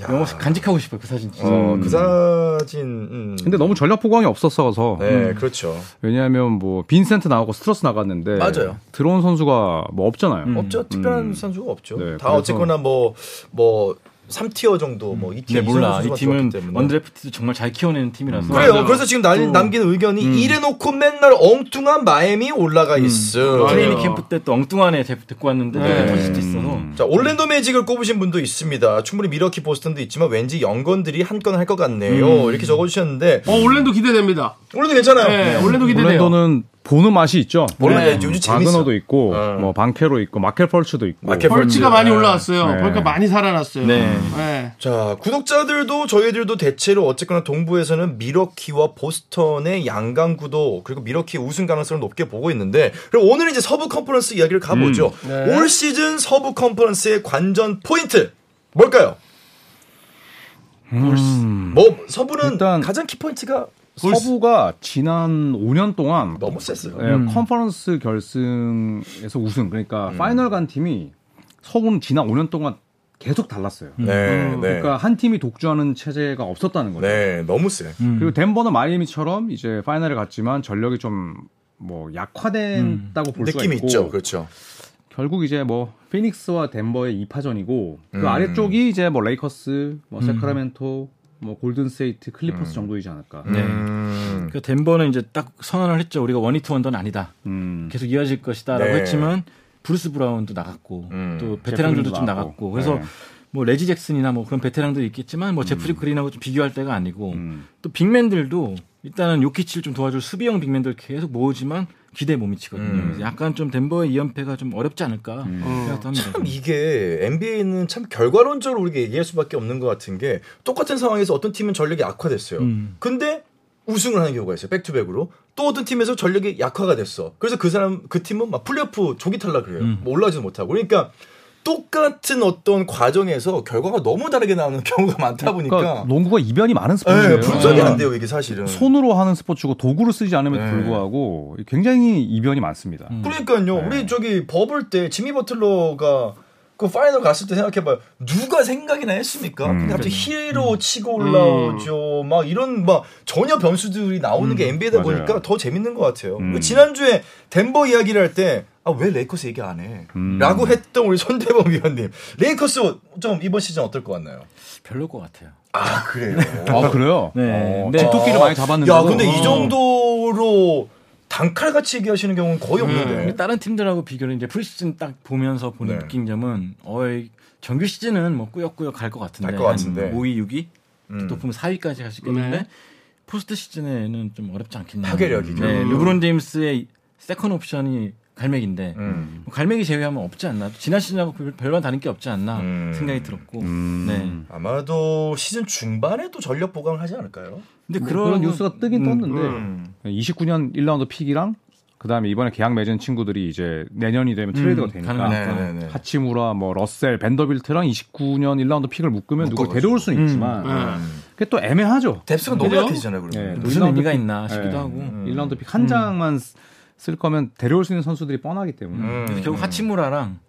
Speaker 4: 영원히 간직하고 싶어요, 그 사진 진짜.
Speaker 1: 어, 그 사진. 음.
Speaker 2: 근데 너무 전력 보강이 없었어서
Speaker 1: 네, 그렇죠.
Speaker 2: 왜냐하면 뭐 빈센트 나오고 스트러스 나갔는데
Speaker 1: 맞아요.
Speaker 2: 들어온 선수가 뭐 없잖아요.
Speaker 1: 없죠. 특별한 선수가 없죠.
Speaker 2: 네,
Speaker 1: 다
Speaker 2: 그래서-
Speaker 1: 어쨌거나 뭐, 뭐, 3tier 정도, 뭐, 2tier
Speaker 4: 네, 몰라. 이 팀은. undraft도 정말 잘 키워내는 팀이라서.
Speaker 1: 그래요.
Speaker 3: 맞아요.
Speaker 1: 그래서 지금 날, 남기는 의견이 이래 놓고 맨날 엉뚱한 마이애미 올라가 있어.
Speaker 3: 맞아요.
Speaker 4: 트레이닝 캠프 때 또 엉뚱한 애 데- 데리고 왔는데
Speaker 1: 네.
Speaker 4: 네. 터질 수도 있어서.
Speaker 1: 자, 올랜도 매직을 꼽으신 분도 있습니다. 충분히 밀워키 보스턴도 있지만 왠지 young gun들이 한 건 할 것 같네요. 이렇게 적어 주셨는데
Speaker 3: 어, 올랜도 기대됩니다.
Speaker 1: 올랜도 괜찮아요.
Speaker 3: 네, 올랜도 기대돼요.
Speaker 2: 올랜도는 보는 맛이 있죠.
Speaker 1: 몰라요.
Speaker 2: 네.
Speaker 1: 요즘 재밌어.
Speaker 2: 바그너도 있고,
Speaker 1: 어.
Speaker 2: 뭐 반케로 있고, 마켈 펄츠도 있고.
Speaker 1: 마켈
Speaker 3: 펄츠가
Speaker 1: 네.
Speaker 3: 많이 올라왔어요.
Speaker 2: 네.
Speaker 3: 펄츠가 많이 살아났어요.
Speaker 4: 네.
Speaker 3: 네.
Speaker 1: 자, 구독자들도 저희들도 대체로 어쨌거나 동부에서는 밀워키와 보스턴의 양강 구도 그리고 밀워키의 우승 가능성을 높게 보고 있는데 그리고 오늘 이제 서부 컨퍼런스 이야기를 가보죠.
Speaker 3: 네.
Speaker 1: 올 시즌 서부 컨퍼런스의 관전 포인트 뭘까요? 뭐 서부는
Speaker 2: 일단
Speaker 1: 가장 키 포인트가
Speaker 2: 서부가 지난 5년 동안
Speaker 1: 너무 셌어요.
Speaker 2: 예, 컨퍼런스 결승에서 우승 그러니까 파이널 간 팀이 서부는 지난 5년 동안 계속 달랐어요.
Speaker 1: 네, 네.
Speaker 2: 그러니까 한 팀이 독주하는 체제가 없었다는 거죠.
Speaker 1: 네, 너무 세.
Speaker 2: 그리고 덴버는 마이애미처럼 이제 final에 갔지만 전력이 좀 뭐 약화됐다고 볼 수가
Speaker 1: 느낌
Speaker 2: 있고
Speaker 1: 있죠. 그렇죠.
Speaker 2: 결국 이제 뭐 피닉스와 덴버의 2파전이고 그
Speaker 1: 음.
Speaker 2: 아래쪽이 이제 뭐 레이커스, 뭐 새크라멘토, 뭐 골든스테이트, 클리퍼스 정도이지 않을까.
Speaker 4: 네.
Speaker 1: 음.
Speaker 4: 그 덴버는 이제 딱 선언을 했죠. 우리가 one-hit wonder는 아니다.
Speaker 2: 음.
Speaker 4: 계속 이어질 것이다라고
Speaker 1: 네.
Speaker 4: 했지만 브루스 브라운도 나갔고
Speaker 1: 음.
Speaker 4: 또 베테랑들도 좀
Speaker 2: 나갔고.
Speaker 4: 나갔고 그래서
Speaker 2: 네.
Speaker 4: 뭐 레지 잭슨이나 뭐 그런 베테랑들이 있겠지만 뭐 제프리 그린하고 좀 비교할 때가 아니고
Speaker 2: 음.
Speaker 4: 또 big man들도 일단은 요키치를 좀 도와줄 수비형 big man들 계속 모으지만 기대에 못 미치거든요.
Speaker 1: 음.
Speaker 4: 약간 좀 덴버의 2연패가 좀 어렵지 않을까 생각도 합니다.
Speaker 1: 참 이게 NBA는 참 결과론적으로 우리가 얘기할 수밖에 없는 것 같은 게 똑같은 상황에서 어떤 팀은 전력이 악화됐어요.
Speaker 4: 음.
Speaker 1: 근데 우승을 하는 경우가 있어요. back-to-back으로. 또 어떤 팀에서 전력이 약화가 됐어. 그래서 그 사람 그 팀은 막 플레이오프 조기 탈락을 해요.
Speaker 4: 음.
Speaker 1: 뭐 올라가지도 못하고. 그러니까 똑같은 어떤 과정에서 결과가 너무 다르게 나오는 경우가 많다 보니까
Speaker 2: 그러니까 농구가 이변이 많은 스포츠예요.
Speaker 1: 네, 분석이
Speaker 2: 네.
Speaker 1: 안 돼요, 이게 사실은.
Speaker 2: 손으로 하는 스포츠고 도구를 쓰지 않음에도
Speaker 1: 네.
Speaker 2: 불구하고 굉장히 이변이 많습니다.
Speaker 4: 음.
Speaker 1: 그러니까요. 우리 저기 버블 때 지미 버틀러가 그 final 갔을 때 생각해봐요. 누가 생각이나 했습니까? 근데 갑자기 히로 치고 올라오죠. 막 이런 막 전혀 변수들이 나오는 게 NBA다
Speaker 2: 맞아요.
Speaker 1: 보니까 더 재밌는 것 같아요.
Speaker 2: 음.
Speaker 1: 그 지난주에 덴버 이야기를 할 때 아, 왜 레이커스 얘기 안 해?
Speaker 2: 음.
Speaker 1: 라고 했던 우리 손대범 위원님. 레이커스 좀 이번 시즌 어떨 것 같나요?
Speaker 4: 별로일 것 같아요.
Speaker 1: 아, 그래요.
Speaker 2: 아 그래요?
Speaker 4: 네.
Speaker 2: 어,
Speaker 4: 근데-
Speaker 2: 집토끼를 많이 잡았는데.
Speaker 1: 야, 근데 이 정도로 단칼같이 얘기하시는 경우는 거의
Speaker 4: 근데
Speaker 1: 없는데.
Speaker 4: 다른 팀들하고 비교를 이제 프리시즌 딱 보면서 보는
Speaker 1: 네.
Speaker 4: 느낀 점은 어 이 정규 시즌은 뭐 꾸역꾸역 갈 것 같은데,
Speaker 1: 갈 것 같은데.
Speaker 4: 한 5위, 6위
Speaker 1: 음.
Speaker 4: 높으면 4위까지 갈 수 있겠는데
Speaker 3: 네.
Speaker 4: 포스트 시즌에는 좀 어렵지 않겠냐.
Speaker 1: 파괴력이.
Speaker 4: 네,
Speaker 1: 음.
Speaker 4: 르브론 제임스의 second option이 갈매긴데
Speaker 1: 음.
Speaker 4: 뭐 갈매기 제외하면 없지 않나. 지난 시즌하고 별- 별반 다른 게 없지 않나
Speaker 1: 음.
Speaker 4: 생각이 들었고.
Speaker 2: 음.
Speaker 4: 네.
Speaker 1: 아마도 시즌 중반에 도 전력 보강을 하지 않을까요?
Speaker 4: 근데
Speaker 2: 뭐
Speaker 4: 그런,
Speaker 2: 그런 뉴스가 뜨긴
Speaker 4: 음,
Speaker 2: 떴는데
Speaker 1: 음.
Speaker 2: 29년 1라운드 pick이랑 그다음에 이번에 계약 맺은 친구들이 이제 내년이 되면 트레이드가 되니까
Speaker 4: 가능하니까.
Speaker 1: 네, 네, 네.
Speaker 2: 하치무라, 뭐 러셀, 밴더빌트랑 29년 1라운드 pick을 묶으면
Speaker 1: 묶어가지고.
Speaker 2: 데려올 수는 있지만
Speaker 3: 음.
Speaker 2: 그게 또 애매하죠.
Speaker 1: depth가 너무? 약해지잖아요,
Speaker 2: 네,
Speaker 1: 그러면.
Speaker 4: 무슨
Speaker 2: 1라운드
Speaker 4: 의미가
Speaker 2: pick-
Speaker 4: 있나 싶기도
Speaker 2: 네.
Speaker 4: 하고.
Speaker 1: 음.
Speaker 2: 1라운드 pick 한 장만 쓰- 쓸 거면 데려올 수 있는 선수들이 뻔하기 때문에
Speaker 1: 음.
Speaker 4: 그래서 결국 하치무라랑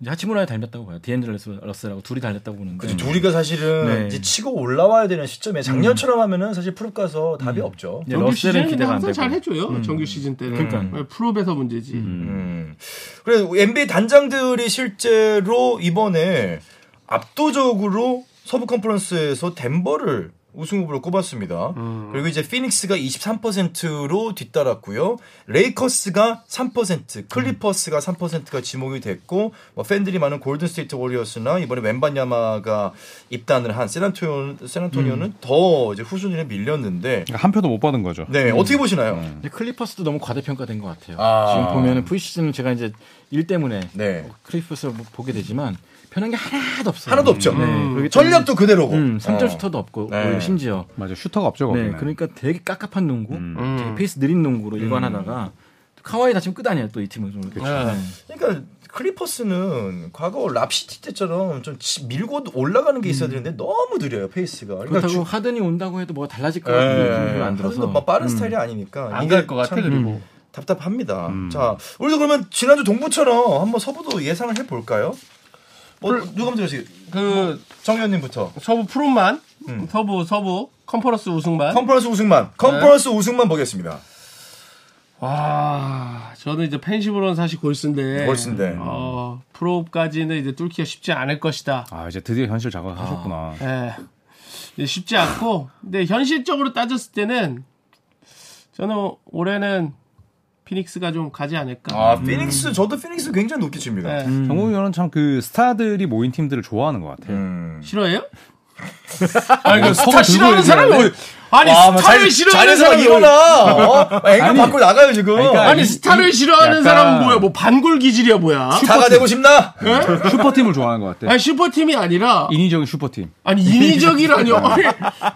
Speaker 4: 이제 하치무라에 달렸다고 봐요. 디앤드 러스- 러셀하고 둘이 달렸다고 보는데.
Speaker 1: 그치, 둘이가 사실은
Speaker 4: 네.
Speaker 1: 이제 치고 올라와야 되는 시점에 작년처럼 하면은 사실 플옵 가서 답이 없죠.
Speaker 4: 이제
Speaker 3: 정규 시즌은
Speaker 4: 기대가 안
Speaker 3: 항상. 잘 해줘요. 정규 시즌 때는.
Speaker 4: 그러니까.
Speaker 3: 왜 플옵에서 문제지.
Speaker 1: 음. 그래 NBA 단장들이 실제로 이번에 압도적으로 서부 conference에서 덴버를 우승 후보로 꼽았습니다. 그리고 이제 피닉스가 23%로 뒤따랐고요. 레이커스가 3%, 클리퍼스가 3%가 지목이 됐고 뭐 팬들이 많은 골든 스테이트 워리어스나 이번에 웸반야마가 입단을 한 샌안토니오, 샌안토니오는 더 이제 후순위에 밀렸는데
Speaker 2: 그러니까 한 표도 못 받은 거죠.
Speaker 1: 네, 어떻게 보시나요?
Speaker 4: 근데 클리퍼스도 너무 과대평가된 것 같아요.
Speaker 1: 아.
Speaker 4: 지금 보면은 preseason은 제가 이제 일 때문에
Speaker 1: 네.
Speaker 4: 클리퍼스를 뭐 보게 되지만 편한 게 하나도 없어요.
Speaker 1: 하나도 없죠.
Speaker 4: 네. 그리고
Speaker 1: 전략도 그대로고.
Speaker 4: 음, 3점
Speaker 1: 어.
Speaker 4: 슈터도 없고
Speaker 1: 네.
Speaker 4: 그리고 심지어
Speaker 2: 맞아 슈터가 없죠
Speaker 4: 네,
Speaker 2: 거기는.
Speaker 4: 그러니까 되게 깝깝한 농구,
Speaker 2: 음.
Speaker 4: 되게 페이스 느린 농구로 일관하다가 카와이 다치면 끝 아니야 또 이 팀은 좀 이렇게.
Speaker 3: 네.
Speaker 4: 네.
Speaker 1: 그러니까 클리퍼스는 과거 랍시티 때처럼 좀 치- 밀고 올라가는 게 있어야 되는데 너무 느려요 페이스가. 그러니까
Speaker 4: 그렇다고
Speaker 1: 주-
Speaker 4: 하든이 온다고 해도 뭐가 달라질 것 같은
Speaker 1: 예,
Speaker 4: 느낌이 안 들어서.
Speaker 1: 하든도 막 빠른 스타일이 아니니까
Speaker 3: 안 갈 것 같아
Speaker 1: 참
Speaker 3: 그리고.
Speaker 1: 답답합니다. 자, 우리도 그러면 지난주 동부처럼 한번 서부도 예상을 해볼까요? 뭐 누가 먼저 하시?
Speaker 3: 그
Speaker 1: 정현님부터.
Speaker 3: 서부 플옵만
Speaker 1: 음.
Speaker 3: 서부 서부 컨퍼런스 우승만.
Speaker 1: 컨퍼런스 우승만, 컨퍼런스 우승만 보겠습니다.
Speaker 3: 와, 저는 이제 팬심으로는 사실 골스인데.
Speaker 1: 골스인데.
Speaker 3: 어, 플옵까지는 이제 뚫기가 쉽지 않을 것이다.
Speaker 2: 아 이제 드디어 현실 자각하셨구나.
Speaker 3: 예. 이제 쉽지 않고, 근데 현실적으로 따졌을 때는 저는 올해는 피닉스가 좀 가지 않을까.
Speaker 1: 아, 피닉스 저도 피닉스 굉장히 높게 칩니다.
Speaker 3: 예.
Speaker 2: 정국이 형은 참 그 스타들이 모인 팀들을 좋아하는 것 같아요.
Speaker 1: 음.
Speaker 3: 싫어해요? 아니, 그
Speaker 2: 스타들
Speaker 3: 싫어하는 사람이. 어디, 아니,
Speaker 1: 와, 뭐
Speaker 3: 스타를
Speaker 1: 잘-
Speaker 3: 싫어하는 사람이. 어?
Speaker 1: 앵글
Speaker 2: 아니,
Speaker 1: 밖으로 나가요 지금.
Speaker 2: 그러니까
Speaker 3: 아니,
Speaker 2: 이-
Speaker 3: 스타를
Speaker 2: 이-
Speaker 3: 싫어하는 사람은 뭐야? 뭐 반골 기질이야, 뭐야?
Speaker 1: 스타가 되고 싶나?
Speaker 2: super team을 좋아하는 것 같아.
Speaker 3: 아니, super team이 아니라,
Speaker 2: 인위적인 super team.
Speaker 3: 아니, 인위적이라뇨. (laughs) 아니,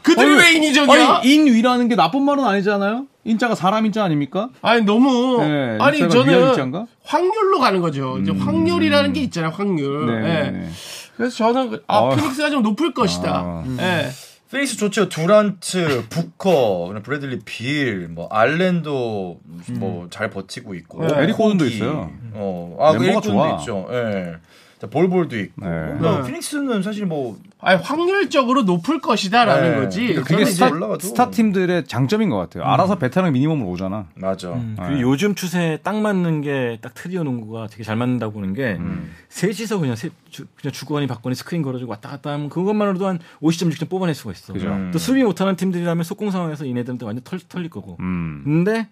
Speaker 3: 그들이 왜 인위적이야?
Speaker 2: 아니 인위라는 게 나쁜 말은 아니잖아요. 인자가 사람 인자 아닙니까?
Speaker 3: 아니 너무
Speaker 2: 네,
Speaker 3: 아니 저는
Speaker 2: 인자인가?
Speaker 3: 확률로 가는 거죠. 이제 확률이라는 게 있잖아요. 확률.
Speaker 2: 네.
Speaker 3: 예.
Speaker 2: 네.
Speaker 3: 그래서 저는 그- 아
Speaker 2: 어.
Speaker 3: 피닉스가 좀 높을 것이다.
Speaker 2: 아.
Speaker 3: 예.
Speaker 1: 피닉스 좋죠. 두란트, 부커, 브래들리 빌, 뭐 알렌도 뭐 잘 버티고 있고.
Speaker 3: 네.
Speaker 2: 에릭 고든도
Speaker 1: 호기.
Speaker 2: 있어요.
Speaker 1: 어, 아, 그
Speaker 2: 멤버가
Speaker 1: 에릭
Speaker 2: 좋아.
Speaker 1: 있죠. 예. 자, 볼볼도 있고.
Speaker 2: 네.
Speaker 1: 그러니까
Speaker 3: 네.
Speaker 1: 피닉스는 사실 뭐
Speaker 3: 아니 확률적으로 높을 것이다라는
Speaker 1: 네.
Speaker 3: 거지.
Speaker 1: 그러니까
Speaker 2: 그게
Speaker 1: 스타-.
Speaker 2: 스타 팀들의 장점인 것 같아요. 알아서 베테랑 minimum으로 오잖아.
Speaker 1: 맞아.
Speaker 4: 음,
Speaker 2: 네.
Speaker 4: 그리고 요즘 추세에 딱 맞는 게 딱 트리오 농구가 되게 잘 맞는다고 보는 게
Speaker 1: 음.
Speaker 4: 셋이서 그냥 세, 주, 그냥 주거니 받거니 스크린 걸어주고 왔다 갔다 하면 그것만으로도 한 50점 60점 뽑아낼 수가 있어.
Speaker 2: 그죠.
Speaker 1: 음.
Speaker 4: 또 수비 못하는 팀들이라면 속공 상황에서 얘네들한테 완전 털, 털릴 거고.
Speaker 2: 음.
Speaker 4: 근데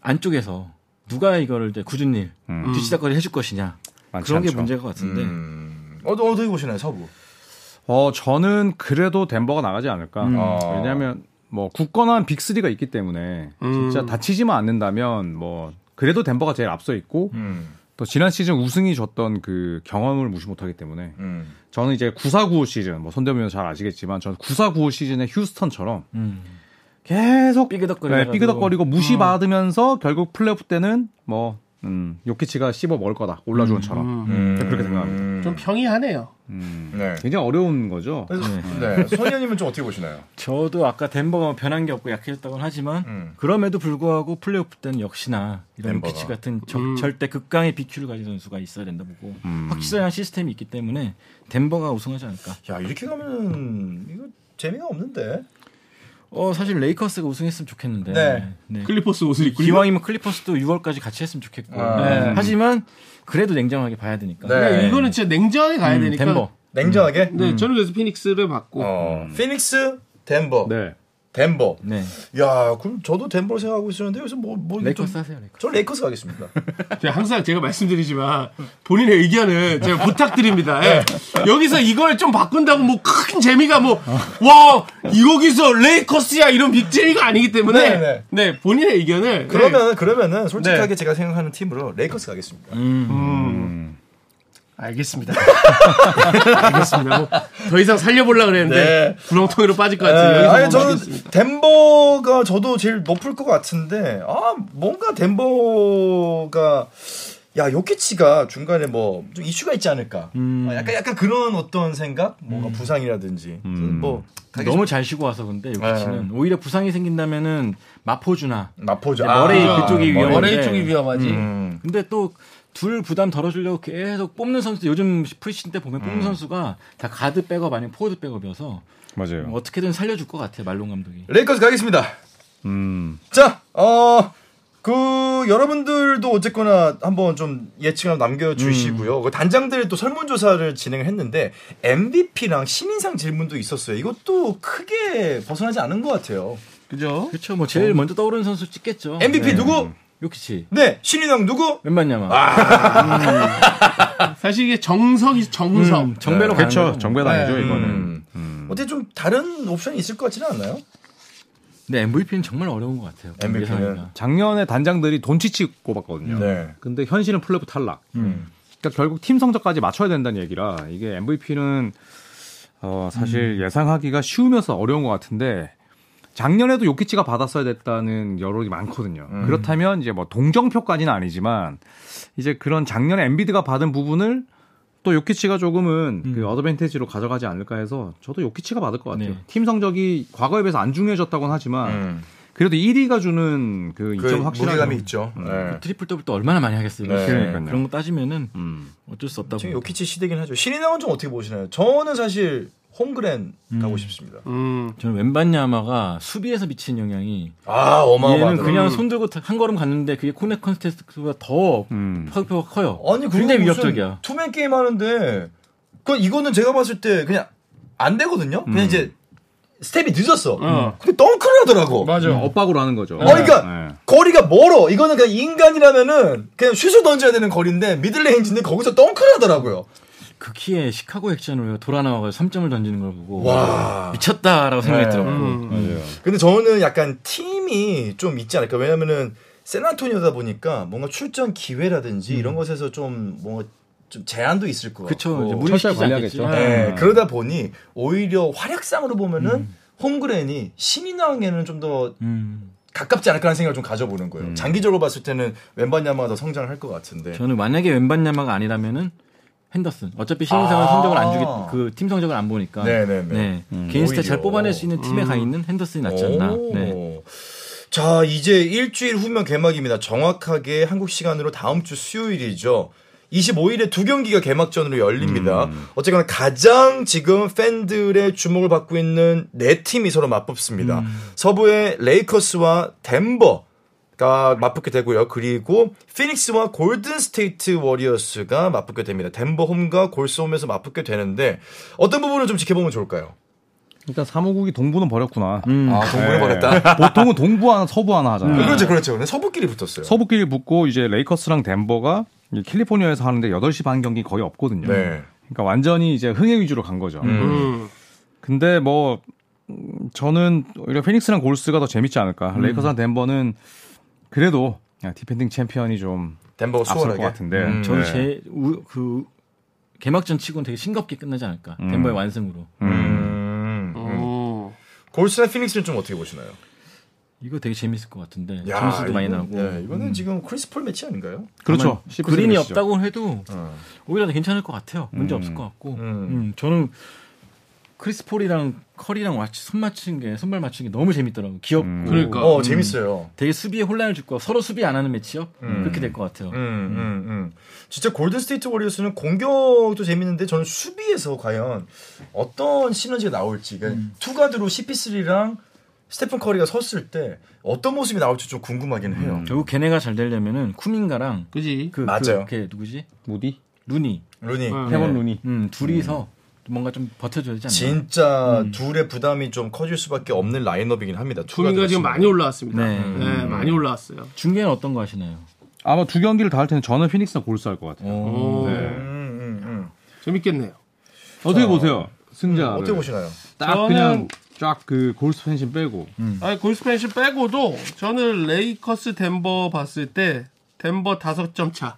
Speaker 4: 안쪽에서 누가 이거를 이제 굳은 일
Speaker 2: 음.
Speaker 4: 뒤치다거리 해줄 것이냐
Speaker 2: 많지
Speaker 4: 그런 게
Speaker 2: 않죠.
Speaker 4: 문제인 것 같은데
Speaker 1: 음. 어디 어떻게 보시나요, 서부?
Speaker 2: 어, 저는 그래도 덴버가 나가지 않을까.
Speaker 4: 음.
Speaker 1: 어.
Speaker 2: 왜냐하면 뭐 굳건한 빅3가 있기 때문에
Speaker 3: 음.
Speaker 2: 진짜 다치지만 않는다면 뭐 그래도 덴버가 제일 앞서 있고
Speaker 1: 음.
Speaker 2: 또 지난 시즌 우승이 줬던 그 경험을 무시 못하기 때문에
Speaker 1: 음.
Speaker 2: 저는 이제 9495 시즌 뭐 손대면 잘 아시겠지만 저는 9495 시즌의 휴스턴처럼
Speaker 4: 음.
Speaker 2: 계속
Speaker 4: 삐그덕거리다가도
Speaker 2: 네, 삐그덕거리고 무시받으면서 결국 플레이오프 때는 뭐 음, 요키치가 씹어 먹을 거다 올라주원처럼
Speaker 1: 음.
Speaker 2: 그렇게 생각합니다.
Speaker 3: 좀 평이하네요.
Speaker 2: 음,
Speaker 1: 네.
Speaker 2: 굉장히 어려운 거죠.
Speaker 1: 그래서 네. 손현님은 좀 어떻게 보시나요?
Speaker 4: 저도 아까 덴버가 변한 게 없고 약해졌다고는 하지만
Speaker 1: 음.
Speaker 4: 그럼에도 불구하고 플레이오프 때는 역시나 이런
Speaker 1: 덴버가.
Speaker 4: 요키치 같은 적-
Speaker 3: 음.
Speaker 4: 절대 극강의 BQ를 가진 선수가 있어야 된다 보고
Speaker 2: 음.
Speaker 4: 확실한 시스템이 있기 때문에 덴버가 우승하지 않을까.
Speaker 1: 야 이렇게 가면 이거 재미가 없는데.
Speaker 4: 어 사실 레이커스가 우승했으면 좋겠는데.
Speaker 1: 네.
Speaker 4: 네.
Speaker 3: 클리퍼스 옷을 입고
Speaker 4: 기왕이면 클리퍼스도 6월까지 같이 했으면 좋겠고.
Speaker 1: 아.
Speaker 3: 네.
Speaker 4: 하지만 그래도 냉정하게 봐야 되니까.
Speaker 1: 네.
Speaker 3: 그러니까 이거는 진짜 냉정하게 가야
Speaker 4: 음,
Speaker 3: 되니까.
Speaker 4: 덴버.
Speaker 1: 냉정하게.
Speaker 3: 네, 저는 그래서 피닉스를 봤고.
Speaker 1: 어. 피닉스, 덴버.
Speaker 2: 네.
Speaker 1: 덴버.
Speaker 4: 네.
Speaker 1: 야, 그럼 저도 덴버를 생각하고 있었는데 여기서 뭐, 뭐
Speaker 4: 레이커스
Speaker 1: 좀-
Speaker 4: 하세요. 레이커스.
Speaker 1: 저 레이커스 가겠습니다. (laughs)
Speaker 3: 제가 항상 제가 말씀드리지만 본인의 의견을 제가 부탁드립니다. 예. 여기서 이걸 좀 바꾼다고 뭐 큰 재미가 뭐와 여기서 레이커스야 이런 빅재미가 아니기 때문에
Speaker 1: 네,
Speaker 3: 네,
Speaker 1: 네.
Speaker 3: 본인의 의견을
Speaker 1: 그러면 그러면은 솔직하게
Speaker 3: 네.
Speaker 1: 제가 생각하는 팀으로 레이커스 가겠습니다.
Speaker 4: 음.
Speaker 3: 음, 알겠습니다. (laughs) 알겠습니다. 뭐, 더 이상 살려보려 그랬는데
Speaker 1: 네.
Speaker 3: 구렁텅이로 빠질 것
Speaker 1: 네,
Speaker 3: 같아요. 여기서
Speaker 1: 아니
Speaker 3: 뭐
Speaker 1: 저는
Speaker 3: 하겠습니다.
Speaker 1: 덴버가 저도 제일 높을 것 같은데 아 뭔가 덴버가 야 요키치가 중간에 뭐 좀 이슈가 있지 않을까
Speaker 4: 음.
Speaker 1: 아, 약간 약간 그런 어떤 생각 뭔가 부상이라든지
Speaker 2: 음.
Speaker 1: 뭐
Speaker 4: 너무 잘 쉬고 와서 근데 요키치는 오히려 부상이 생긴다면은 마포주나 이제 머레이
Speaker 3: 아,
Speaker 4: 그쪽이
Speaker 3: 머레이
Speaker 4: 위험한데.
Speaker 3: 쪽이 위험하지.
Speaker 1: 음.
Speaker 4: 근데 또 둘 부담 덜어주려고 계속 뽑는 선수 요즘 프리시즌 때 보면
Speaker 1: 음.
Speaker 4: 뽑는 선수가 다 가드 백업 아니면 포워드 백업이어서
Speaker 2: 맞아요.
Speaker 4: 어떻게든 살려줄 것 같아요 말론 감독이.
Speaker 1: 레이커스 가겠습니다.
Speaker 2: 음.
Speaker 1: 자, 어, 그, 여러분들도 어쨌거나 한번 좀 예측을 남겨주시고요. 그 단장들 또 설문조사를 진행을 했는데, MVP랑 신인상 질문도 있었어요. 이것도 크게 벗어나지 않은 것 같아요.
Speaker 3: 그죠?
Speaker 4: 그렇죠. 뭐 제일 먼저 떠오르는 선수 찍겠죠.
Speaker 1: MVP
Speaker 4: 네.
Speaker 1: 누구?
Speaker 4: 요키치.
Speaker 1: 네, 신인상 누구?
Speaker 4: 웬만냐마. (laughs)
Speaker 3: 사실 이게 정석이 정석.
Speaker 4: 음, 정배로 가는
Speaker 2: 그렇죠.
Speaker 4: 거고.
Speaker 2: 정배당이죠
Speaker 3: 네.
Speaker 2: 이거는.
Speaker 1: 음. 어떻게 좀 다른 옵션이 있을 것 같지는 않나요?
Speaker 4: 근데 MVP는 정말 어려운 것 같아요.
Speaker 1: MVP 는.
Speaker 4: 예상하기가.
Speaker 2: 작년에 단장들이 돈치치 꼽았거든요.
Speaker 1: 네.
Speaker 2: 근데 현실은 플레이오프 탈락.
Speaker 1: 음.
Speaker 2: 그러니까 결국 팀 성적까지 맞춰야 된다는 얘기라 이게 MVP는 어, 사실
Speaker 1: 음.
Speaker 2: 예상하기가 쉬우면서 어려운 것 같은데 작년에도 요키치가 받았어야 됐다는 여론이 많거든요. 그렇다면 이제 뭐 동정표까지는 아니지만 이제 그런 작년에 엔비드가 받은 부분을 또 요키치가 조금은 그 어드밴티지로 가져가지 않을까 해서 저도 요키치가 받을 것 같아요.
Speaker 4: 네.
Speaker 2: 팀 성적이 과거에 비해서 안 중요해졌다고는 하지만
Speaker 1: 음.
Speaker 2: 그래도 1위가 주는
Speaker 1: 그그
Speaker 2: 이점 확실한
Speaker 1: 무게감이 있죠. 네.
Speaker 4: 그 트리플 더블 또 얼마나 많이 하겠어요.
Speaker 1: 네.
Speaker 2: 그러니까요.
Speaker 4: 그런 거 따지면은
Speaker 2: 음.
Speaker 4: 어쩔 수 없다고.
Speaker 1: 지금 요키치 시대긴 하죠. 신인왕은 좀 어떻게 보시나요? 저는 사실 홈그랜 가고 싶습니다.
Speaker 3: 음.
Speaker 4: 저는 웸반야마가 수비에서 미친 영향이
Speaker 1: 아
Speaker 4: 얘는
Speaker 1: 어마어마하다.
Speaker 4: 그냥 손 들고 한 걸음 갔는데 그게 코네 contest가 더
Speaker 2: 음.
Speaker 4: 파급효과가 커요.
Speaker 1: 아니
Speaker 4: 굉장히 위협적이야.
Speaker 1: two-man game 하는데 그 이거는 제가 봤을 때 그냥 안 되거든요. 그냥 이제 스텝이 늦었어.
Speaker 3: 어.
Speaker 1: 근데 덩크를 하더라고.
Speaker 3: 맞아.
Speaker 2: 엇박으로 하는 거죠.
Speaker 1: 어, 그러니까
Speaker 2: 네.
Speaker 1: 거리가 멀어. 이거는 그냥 인간이라면은 그냥 슛을 던져야 되는 거리인데 middle range인데 거기서 덩크를 하더라고요.
Speaker 4: 그 키에 시카고 액션으로 돌아 나와서 3점을 던지는 걸 보고
Speaker 1: 와.
Speaker 4: 미쳤다라고 생각했더라고.
Speaker 3: 음.
Speaker 2: 맞아요.
Speaker 1: 근데 저는 약간 팀이 좀 있지 않을까. 왜냐면은 샌안토니오다 보니까 뭔가 출전 기회라든지 이런 것에서 좀 뭔가 좀 제한도 있을 것
Speaker 4: 그쵸.
Speaker 1: 같고.
Speaker 4: 무리시키지
Speaker 2: 관리하겠죠.
Speaker 4: 않겠지.
Speaker 1: 네,
Speaker 2: 음.
Speaker 1: 그러다 보니 오히려 활약상으로 보면은 홈그랜이 신인왕에는 좀더
Speaker 4: 음.
Speaker 1: 가깝지 않을까라는 생각을 좀 가져보는 거예요. 장기적으로 봤을 때는 웬반야마가 더 성장을 할것 같은데.
Speaker 4: 저는 만약에 웬반야마가 아니라면은 핸더슨. 어차피 신인상은
Speaker 1: 아.
Speaker 4: 성적을 안 주기 그 팀 성적을 안 보니까.
Speaker 1: 네네네.
Speaker 4: 네. 개인 스타 잘. 뽑아낼 수 있는 팀에 가 있는 핸더슨이 낫지 않나.
Speaker 1: 오.
Speaker 4: 네.
Speaker 1: 자, 이제 일주일 후면 개막입니다. 정확하게 한국 시간으로 다음 주 수요일이죠. 25일에 두 경기가 개막전으로 열립니다.
Speaker 2: 음.
Speaker 1: 어쨌거나 가장 지금 팬들의 주목을 받고 있는 네 팀이 서로 맞붙습니다.
Speaker 2: 음.
Speaker 1: 서부의 레이커스와 덴버 가 맞붙게 되고요. 그리고 피닉스와 골든 스테이트 워리어스가 맞붙게 됩니다. 덴버 홈과 골스 홈에서 맞붙게 되는데 어떤 부분을 좀 지켜보면 좋을까요?
Speaker 2: 일단 사무국이 동부는 버렸구나.
Speaker 1: 아, 동부를
Speaker 2: 네.
Speaker 1: 버렸다. (laughs)
Speaker 2: 보통은 동부 하나, 서부 하나 하잖아요.
Speaker 1: 그렇죠, 그렇죠. 근데 서부끼리 붙었어요.
Speaker 2: 서부끼리 붙고 이제 레이커스랑 덴버가 캘리포니아에서 하는데 8시 반 경기 거의 없거든요.
Speaker 1: 네.
Speaker 2: 그러니까 완전히 이제 흥행 위주로 간 거죠.
Speaker 3: 음.
Speaker 2: 근데 뭐 음, 저는 오히려 피닉스랑 골스가 더 재밌지 않을까. 레이커스랑 덴버는 그래도 defending 챔피언이 좀
Speaker 1: 덴버가 수월하게.
Speaker 2: 것 같은데.
Speaker 1: 음,
Speaker 4: 저는
Speaker 1: 네.
Speaker 4: 제그 개막전 치고는 되게 싱겁게 끝나지 않을까. 덴버의 완승으로.
Speaker 1: 음.
Speaker 3: 음.
Speaker 1: 골스나 피닉스는 좀 어떻게 보시나요?
Speaker 4: 이거 되게 재밌을 것 같은데.
Speaker 1: 야,
Speaker 4: 점수도 많이 나고.
Speaker 1: 네, 이거는 지금 크리스 폴 매치 아닌가요?
Speaker 2: 그렇죠.
Speaker 4: 그린이
Speaker 2: 시리즈죠.
Speaker 4: 없다고 해도
Speaker 1: 어.
Speaker 4: 오히려 더 괜찮을 것 같아요. 문제
Speaker 2: 음.
Speaker 4: 없을 것 같고.
Speaker 1: 음.
Speaker 4: 음, 저는 크리스폴이랑 커리랑 와치 손 맞춘 게 손발 맞춘 게 너무 재밌더라고. 귀엽고.
Speaker 2: 음.
Speaker 3: 그러니까.
Speaker 1: 어, 재밌어요.
Speaker 4: 되게 수비에 혼란을 줄 거. 서로 수비 안 하는 matchup 그렇게 될 것 같아요.
Speaker 1: 음, 음, 음. 진짜 골든 스테이트 워리어스는 공격도 재밌는데 저는 수비에서 과연 어떤 시너지가 나올지. 그러니까 two 가드로 CP3랑 스테픈 커리가 섰을 때 어떤 모습이 나올지 좀 궁금하긴 해요.
Speaker 4: 결국 걔네가 잘 되려면은 쿠민가랑
Speaker 3: 그지.
Speaker 4: 그,
Speaker 1: 맞아요.
Speaker 4: 그, 걔 누구지?
Speaker 2: 무디,
Speaker 4: 루니.
Speaker 1: 루니.
Speaker 3: 음.
Speaker 2: 헤먼 루니.
Speaker 4: 음, 둘이서 뭔가 좀 버텨줘야 되지 않나?
Speaker 1: 진짜 둘의 부담이 좀 커질 수밖에 없는 라인업이긴 합니다.
Speaker 3: 투민가 지금 많이 올라왔습니다.
Speaker 4: 네.
Speaker 3: 네, 많이 올라왔어요.
Speaker 4: 중계는 어떤 거 하시나요?
Speaker 2: 아마 두 경기를 다 할 텐데 저는 피닉스랑 골스 할 것 같아요.
Speaker 3: 오.
Speaker 2: 네.
Speaker 1: 음, 음, 음.
Speaker 3: 재밌겠네요.
Speaker 2: 어떻게 보세요? 승자.
Speaker 1: 어떻게 보시나요?
Speaker 2: 딱
Speaker 3: 저는-
Speaker 2: 그냥 쫙그 골스 팬심 빼고.
Speaker 3: 아니 골스 팬심 빼고도 저는 레이커스 덴버 봤을 때 덴버 다섯 점 차.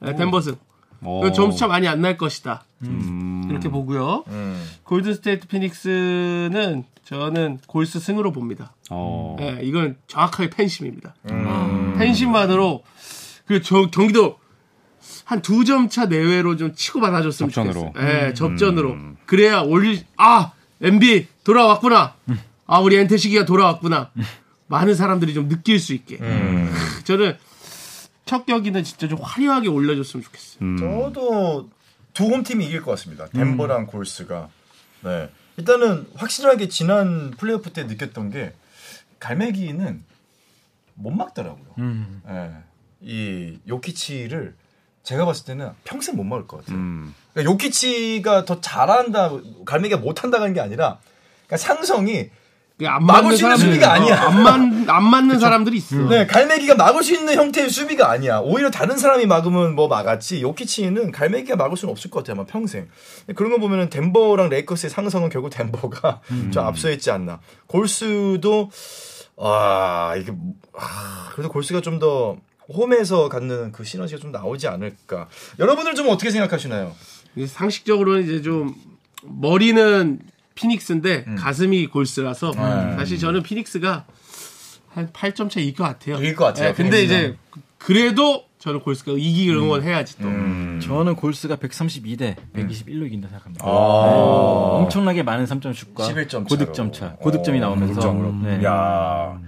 Speaker 3: 네, 덴버 승.
Speaker 2: 어.
Speaker 3: 그 점수 차 많이 안 날 것이다.
Speaker 2: 음.
Speaker 3: 이렇게 보고요.
Speaker 1: 음.
Speaker 3: 골든 스테이트 피닉스는 저는 골스 승으로 봅니다.
Speaker 2: 어.
Speaker 3: 예, 이건 정확하게 팬심입니다. 팬심만으로 그 저 경기도 한 두 점 차 내외로 좀 치고 받아줬으면
Speaker 2: 접전으로.
Speaker 3: 좋겠어요. 예, 접전으로. 그래야 올릴 아 NBA 돌아왔구나. 아 우리 엔테시기가 돌아왔구나. 많은 사람들이 좀 느낄 수 있게. 저는 첫 경기는 진짜 좀 화려하게 올려줬으면 좋겠어요.
Speaker 2: 음.
Speaker 1: 저도 두 홈 팀이 이길 것 같습니다. 덴버랑 골스가. 네. 일단은 확실하게 지난 플레이오프 때 느꼈던 게 갈매기는 못 막더라고요.
Speaker 4: 음.
Speaker 1: 네. 이 요키치를 제가 봤을 때는 평생 못 막을 것 같아요.
Speaker 2: 음.
Speaker 1: 그러니까 요키치가 더 잘한다, 갈매기가 못한다는 게 아니라 그러니까 상성이
Speaker 3: 안
Speaker 1: 막을 수 있는 수비가 아니야.
Speaker 3: 어, 안, 맞, 안 맞는 사람들이 있어.
Speaker 1: 네, 갈매기가 막을 수 있는 형태의 수비가 아니야. 오히려 다른 사람이 막으면 뭐 막았지. 요키치는 갈매기가 막을 수는 없을 것 같아요, 아마 평생. 그런 거 보면은 덴버랑 레이커스의 상성은 결국 덴버가 (laughs) 좀 앞서 있지 않나. 골스도 아 이게 아, 그래도 골스가 좀 더 홈에서 갖는 그 시너지가 좀 나오지 않을까. 여러분들 좀 어떻게 생각하시나요?
Speaker 3: 상식적으로는 이제 좀 머리는 피닉스인데
Speaker 1: 음.
Speaker 3: 가슴이 골스라서
Speaker 1: 네.
Speaker 3: 사실 저는 피닉스가 한 8점 차일 것 같아요.
Speaker 1: 이길 것 같아요,
Speaker 3: 네, 근데. 이제 그래도 저는 골스가 이기길 응원해야지 또.
Speaker 1: 음.
Speaker 4: 저는 골스가 132대 121로 이긴다 생각합니다.
Speaker 1: 아.
Speaker 4: 네. 엄청나게 많은 3점 슛과
Speaker 1: 11점 차로.
Speaker 4: 고득점 차, 고득점이
Speaker 1: 어,
Speaker 4: 나오면서
Speaker 1: 고득점으로.
Speaker 4: 네.
Speaker 1: 야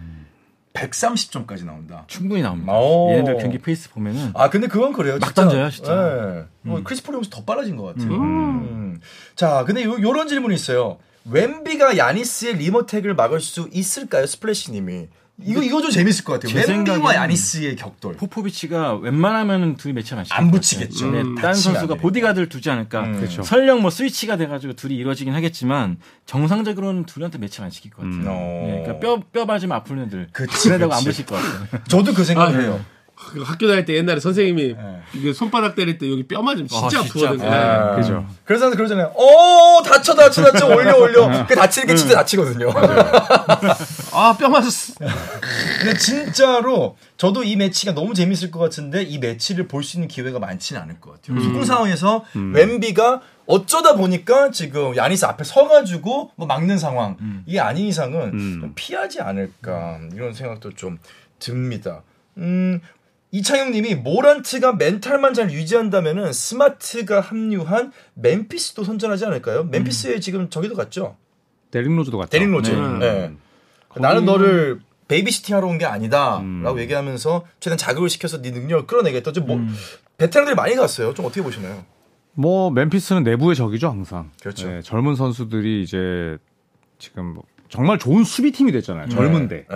Speaker 1: 130점까지 나온다.
Speaker 4: 충분히 나옵니다.
Speaker 1: 오.
Speaker 4: 얘네들 경기 페이스 보면은
Speaker 1: 아 근데 그건 그래요.
Speaker 4: 막 던져요, 진짜.
Speaker 1: 네. 뭐 크리스 폴 오면서 더 빨라진 것 같아요. 음. 자, 근데 요, 요런 질문이 있어요. 웬비가 야니스의 rim attack을 막을 수 있을까요, 스플래시님이? 이거 이거 좀 재밌을 것 같아요.
Speaker 4: 제
Speaker 1: 웬비와 야니스의 격돌.
Speaker 4: 포포비치가 웬만하면은 둘이 매치를 안 시킬 안것
Speaker 1: 붙이겠죠.
Speaker 4: 같아요.
Speaker 1: 음,
Speaker 4: 네, 딴
Speaker 1: 다치면
Speaker 4: 선수가. 보디가드를 두지 않을까.
Speaker 1: 음.
Speaker 2: 그렇죠.
Speaker 4: 설령 뭐 스위치가 돼가지고 둘이 이루어지긴 하겠지만 정상적으로는 둘한테 매치를 안 시킬 것 같아요.
Speaker 1: 음.
Speaker 4: 네, 그러니까 뼈, 뼈 맞으면 아픈 애들.
Speaker 1: 그치,
Speaker 4: 그래다가 안. 붙일 것 같아요.
Speaker 1: 저도 그 생각을
Speaker 3: 아,
Speaker 1: 해요.
Speaker 3: 그 학교 다닐 때 옛날에 선생님이
Speaker 1: 네.
Speaker 3: 이게 손바닥 때릴 때 여기 뼈 맞으면 진짜
Speaker 4: 아, 진짜
Speaker 3: 아 프거든요.
Speaker 1: 아,
Speaker 3: 네.
Speaker 2: 그죠.
Speaker 1: 그래서 그러잖아요. 어, 다쳐, 다쳐, 다쳐, 올려, 올려. 그 다치는 게 진짜 다치거든요.
Speaker 3: 아, 뼈 맞았어.
Speaker 1: 근데 진짜로 저도 이 매치가 너무 재밌을 것 같은데 이 매치를 볼 수 있는 기회가 많지는 않을 것 같아요. 속공 상황에서 웬비가 어쩌다 보니까 지금 야니스 앞에 서가지고 뭐 막는 상황 이게 아닌 이상은 좀 피하지 않을까 이런 생각도 좀 듭니다. 음. 이창용 님이 모란트가 멘탈만 잘 유지한다면은 스마트가 합류한 멤피스도 선전하지 않을까요? 멤피스에 지금 저기도 갔죠?
Speaker 2: 데릭 로즈도 갔죠.
Speaker 1: 데릭 로즈.
Speaker 3: 네.
Speaker 1: 네. 나는 너를 babysitting 하러 온 게 아니다. 라고 얘기하면서 최대한 자극을 시켜서 네 능력을 끌어내겠다. 좀 뭐, 베테랑들이 많이 갔어요. 좀 어떻게 보시나요?
Speaker 2: 뭐 멤피스는 내부의 적이죠 항상.
Speaker 1: 그렇죠.
Speaker 2: 네, 젊은 선수들이 이제 지금 뭐 정말 좋은 수비팀이 됐잖아요. 젊은데.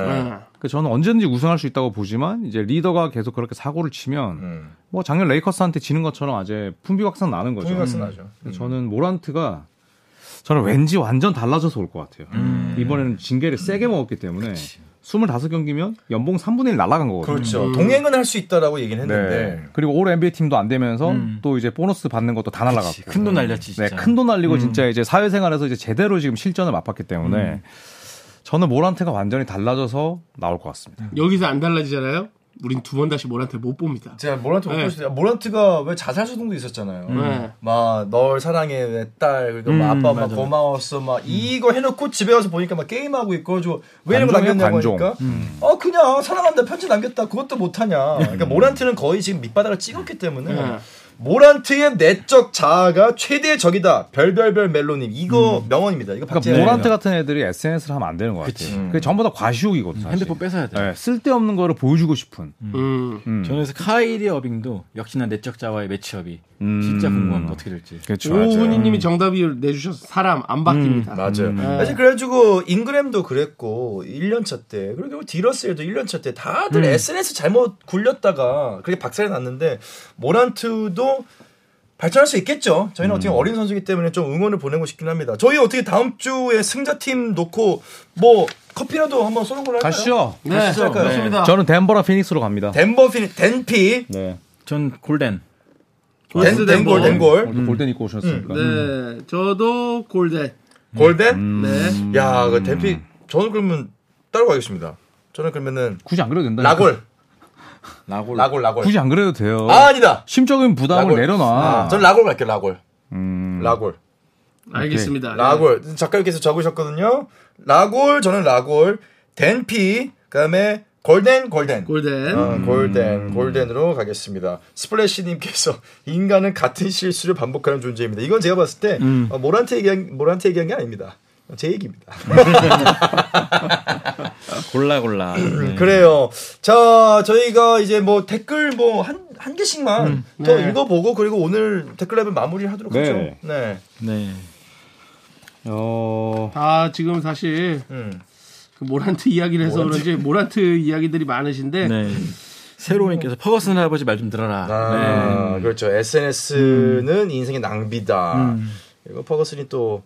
Speaker 1: 네.
Speaker 3: 네.
Speaker 2: 그 저는 언제든지 우승할 수 있다고 보지만 이제 리더가 계속 그렇게 사고를 치면
Speaker 1: 음.
Speaker 2: 뭐 작년 레이커스한테 지는 것처럼 아주 풍비박산 나는 거죠.
Speaker 1: 통일각스 나죠.
Speaker 2: 그래서 저는 모란트가 저는 왠지 완전 달라져서 올 것 같아요.
Speaker 1: 음.
Speaker 2: 이번에는 징계를 세게 먹었기 때문에 25경기면 연봉 3분의 1 날아간 거거든요.
Speaker 1: 그렇죠. 동행은 할 수 있다라고 얘기는 했는데.
Speaker 2: 네. 그리고 올 NBA 팀도 안 되면서 또 이제 보너스 받는 것도 다 날아갔고.
Speaker 4: 큰 돈 날렸지,
Speaker 2: 네,
Speaker 4: 진짜.
Speaker 2: 큰돈 날리고 진짜 이제 사회생활에서 이제 제대로 지금 실전을 맛봤기 때문에 저는 모란트가 완전히 달라져서 나올 것 같습니다.
Speaker 3: 여기서 안 달라지잖아요. 우린 두 번 다시 모란테 못 봅니다.
Speaker 1: 제가 모란트 못
Speaker 3: 네.
Speaker 1: 보시죠. 모란트가 왜 자살 소동도 있었잖아요.
Speaker 3: 네.
Speaker 1: 막널 사랑해 내 딸 그리고 막 아빠 막. 고마웠어 막 이거 해놓고 집에 가서 보니까 막 게임하고 있고 가지고 왜 이런 거 남겼냐고
Speaker 2: 관종.
Speaker 1: 하니까 어 그냥 사랑한다 편지 남겼다 그것도 못하냐 그러니까 모란트는 거의 지금 밑바닥을 찍었기 때문에
Speaker 3: 네.
Speaker 1: 모란트의 내적 자아가 최대의 적이다 별별별 멜로님 이거 명언입니다 이거
Speaker 2: 그러니까 모란트 같은 애들이 SNS를 하면 안 되는 것 같아요. 그게 전부 다 과시욕이거든요. 사실.
Speaker 4: 핸드폰 뺏어야 돼.
Speaker 2: 네, 쓸데없는 거를 보여주고 싶은.
Speaker 3: 음.
Speaker 2: 음.
Speaker 4: 저는 그래서 카이리 어빙도 역시나 내적 자와의 매치업이
Speaker 2: 음.
Speaker 4: 진짜 궁금합니다. 어떻게 될지.
Speaker 2: 그렇죠.
Speaker 3: 오훈이님이 정답을 내주셔서 사람 안 바뀝니다.
Speaker 1: 맞아요.
Speaker 3: 네.
Speaker 1: 사실 그래가지고 잉그램도 그랬고 1년차 때 그리고 디러스에도 1년차 때 다들 SNS 잘못 굴렸다가 그렇게 박살이 났는데 모란트도 발전할 수 있겠죠. 저희는 어떻게 어린 선수이기 때문에 좀 응원을 보내고 싶긴 합니다. 저희 어떻게 다음 주에 승자팀 놓고 뭐 커피라도 한번 쏘는 걸로 할까요?
Speaker 2: 가시죠.
Speaker 3: 네,
Speaker 1: 가시죠.
Speaker 3: 좋습니다.
Speaker 2: 저는 덴버랑 피닉스로 갑니다.
Speaker 1: 덴버 피니 덴피
Speaker 2: 네.
Speaker 4: 전 골덴.
Speaker 3: 골스
Speaker 1: 덴, 덴골 덴골
Speaker 2: 오늘 골든 입고 오셨으니까.
Speaker 3: 네, 저도 골덴.
Speaker 1: 골덴.
Speaker 3: 네.
Speaker 1: 야, 그 덴피 저는 그러면 따로 가겠습니다. 저는 그러면은
Speaker 2: 굳이 안 그래도 된다.
Speaker 1: 라골
Speaker 4: 라골.
Speaker 1: 라골 라골.
Speaker 2: 굳이 안 그래도 돼요.
Speaker 1: 아 아니다.
Speaker 2: 심적인 부담을
Speaker 1: 라골.
Speaker 2: 내려놔.
Speaker 1: 아, 저는 라골 갈게요. 라골.
Speaker 2: 음.
Speaker 1: 라골.
Speaker 3: 알겠습니다. 네.
Speaker 1: 라골. 작가님께서 적으셨거든요. 라골 저는 라골. 덴피 그 다음에 골덴 골덴.
Speaker 3: 골덴.
Speaker 1: 어, 골덴 골덴으로 가겠습니다. 스플래시님께서 (laughs) 인간은 같은 실수를 반복하는 존재입니다. 이건 제가 봤을 때 어, 모란테 얘기한 모란테 얘기한 게 아닙니다. 제 얘기입니다. (laughs)
Speaker 4: 골라 골라. 네.
Speaker 1: 그래요. 자, 저희가 이제 뭐 댓글 뭐 한 한 개씩만 더
Speaker 3: 네.
Speaker 1: 읽어보고 그리고 오늘 댓글 랩을 마무리를 하도록
Speaker 2: 네.
Speaker 1: 하죠. 네.
Speaker 4: 네.
Speaker 2: 어.
Speaker 3: 아, 지금 사실
Speaker 1: 음.
Speaker 3: 그 모란트 이야기를 해서 그런지 모란트 이야기들이 많으신데
Speaker 4: 네. 새로운님께서 퍼거슨 할아버지 말 좀 들어라.
Speaker 1: 아,
Speaker 4: 네.
Speaker 1: 그렇죠. SNS는 인생의 낭비다.
Speaker 4: 음.
Speaker 1: 그리고 퍼거슨이 또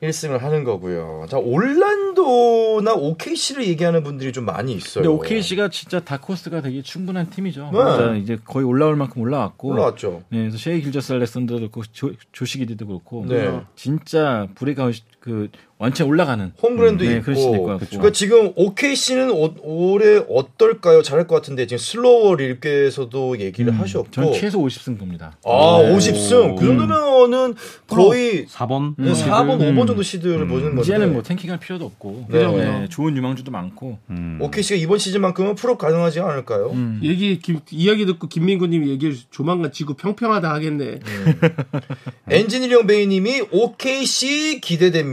Speaker 1: 1승을 하는 거고요. 자, 올란도 orlan도나 OKC를 얘기하는 분들이 좀 많이 있어요.
Speaker 4: 근데 OKC가 진짜 다코스가 되게 충분한 팀이죠.
Speaker 1: 네.
Speaker 4: 이제 거의 올라올 만큼 올라왔고.
Speaker 1: 올라왔죠.
Speaker 4: 네, 그래서 셰이 길저스 알렉산더도 그렇고 조, 조시기디도 그렇고.
Speaker 1: 네.
Speaker 4: 진짜 브레이크아웃 그 완전 올라가는
Speaker 1: 홈그랜도
Speaker 4: 네,
Speaker 1: 있고. 그러니까 지금 OKC는 올해 어떨까요? 잘할 것 같은데 지금 슬로워 릴께서도 얘기를 하셨고.
Speaker 4: 음, 전 최소 50승 봅니다.
Speaker 1: 아, 50승. 그 정도면은 거의
Speaker 2: 4번
Speaker 1: 네, 4번, 5번 정도 시드를 보는 건데.
Speaker 4: 이제는 뭐 tanking할 필요도 없고.
Speaker 1: 네.
Speaker 4: 네, 좋은 유망주도 많고.
Speaker 2: 음.
Speaker 1: OKC가 이번 시즌만큼은 플옵 가능하지 않을까요?
Speaker 4: 음.
Speaker 3: 얘기 김- 이야기 듣고 김민구님이 얘기해 주- 조만간 지구 평평하다 하겠네. (laughs)
Speaker 1: 엔지니어링 베이님이 OKC 기대됩니다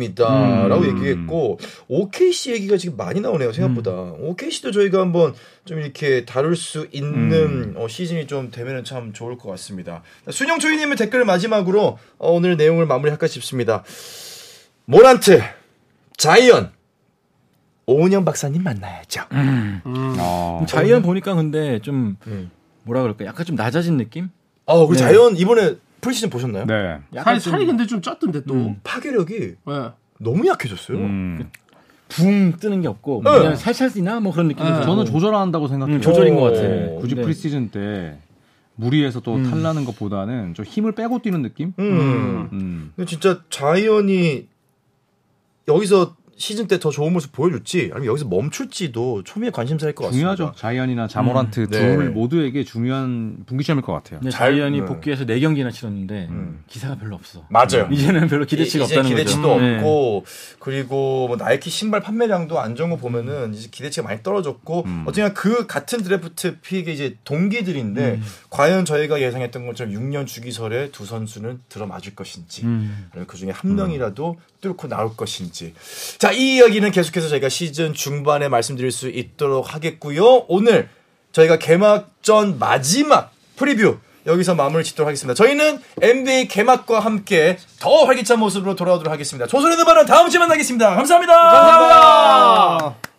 Speaker 1: 라고
Speaker 2: 음.
Speaker 1: 얘기했고 OKC 얘기가 지금 많이 나오네요 생각보다 OKC도 저희가 한번 좀 이렇게 다룰 수 있는 어, 시즌이 좀 되면은 참 좋을 것 같습니다. 순영 초이님의 댓글 마지막으로 어, 오늘 내용을 마무리할까 싶습니다. 모란트, 자이언, 오은영 박사님 만나야죠.
Speaker 2: 아,
Speaker 4: 자이언 보니까 근데 좀
Speaker 1: 음.
Speaker 4: 뭐라 그럴까? 약간 좀 낮아진 느낌?
Speaker 1: 아, 그
Speaker 4: 네.
Speaker 1: 자이언 이번에 프리시즌 보셨나요?
Speaker 2: 네.
Speaker 3: 살이, 살이 근데 좀 쪘던데 또.
Speaker 1: 파괴력이
Speaker 3: 예.
Speaker 1: 너무 약해졌어요.
Speaker 2: 음.
Speaker 4: 붕 뜨는 게 없고
Speaker 1: 네.
Speaker 4: 그냥 살살 뛰나 뭐 그런 느낌이
Speaker 3: 네.
Speaker 2: 저는 조절한다고 생각해요.
Speaker 4: 음, 조절인 것 같아.
Speaker 1: 어,
Speaker 2: 굳이
Speaker 4: 네.
Speaker 2: 프리시즌 때 무리해서 또 탈나는 것보다는 좀 힘을 빼고 뛰는 느낌?
Speaker 1: 음.
Speaker 2: 음.
Speaker 1: 근데 진짜 자이언이 여기서 시즌 때 더 좋은 모습 보여줄지 아니면 여기서 멈출지도 초미의 관심사일 것 같습니다.
Speaker 2: 중요하죠. 자이언이나 자 모란트
Speaker 1: 음, 네.
Speaker 2: 둘 모두에게 중요한 분기점일 것 같아요.
Speaker 1: 잘-
Speaker 4: 자이언이
Speaker 1: 네.
Speaker 4: 복귀해서 4경기나 치렀는데
Speaker 1: 음.
Speaker 4: 기사가 별로 없어.
Speaker 1: 맞아요.
Speaker 4: 이제는 별로 기대치가
Speaker 1: 이제
Speaker 4: 없다는
Speaker 1: 기대치도
Speaker 4: 거죠. 네.
Speaker 1: 없고 그리고 뭐 나이키 신발 판매량도 안 좋은 거 보면은 이제 기대치가 많이 떨어졌고
Speaker 2: 음.
Speaker 1: 어쨌든 그 같은 드래프트 pick의 이제 동기들인데
Speaker 4: 음.
Speaker 1: 과연 저희가 예상했던 것처럼 6년 주기설에 두 선수는 들어맞을 것인지
Speaker 4: 음.
Speaker 1: 아니면 그 중에 한 명이라도 뚫고 나올 것인지. 자, 이 이야기는 계속해서 저희가 시즌 중반에 말씀드릴 수 있도록 하겠고요. 오늘 저희가 개막전 마지막 프리뷰 여기서 마무리 짓도록 하겠습니다. 저희는 NBA 개막과 함께 더 활기찬 모습으로 돌아오도록 하겠습니다. 조선의 드바는 다음 주에 만나겠습니다 감사합니다. 감사합니다.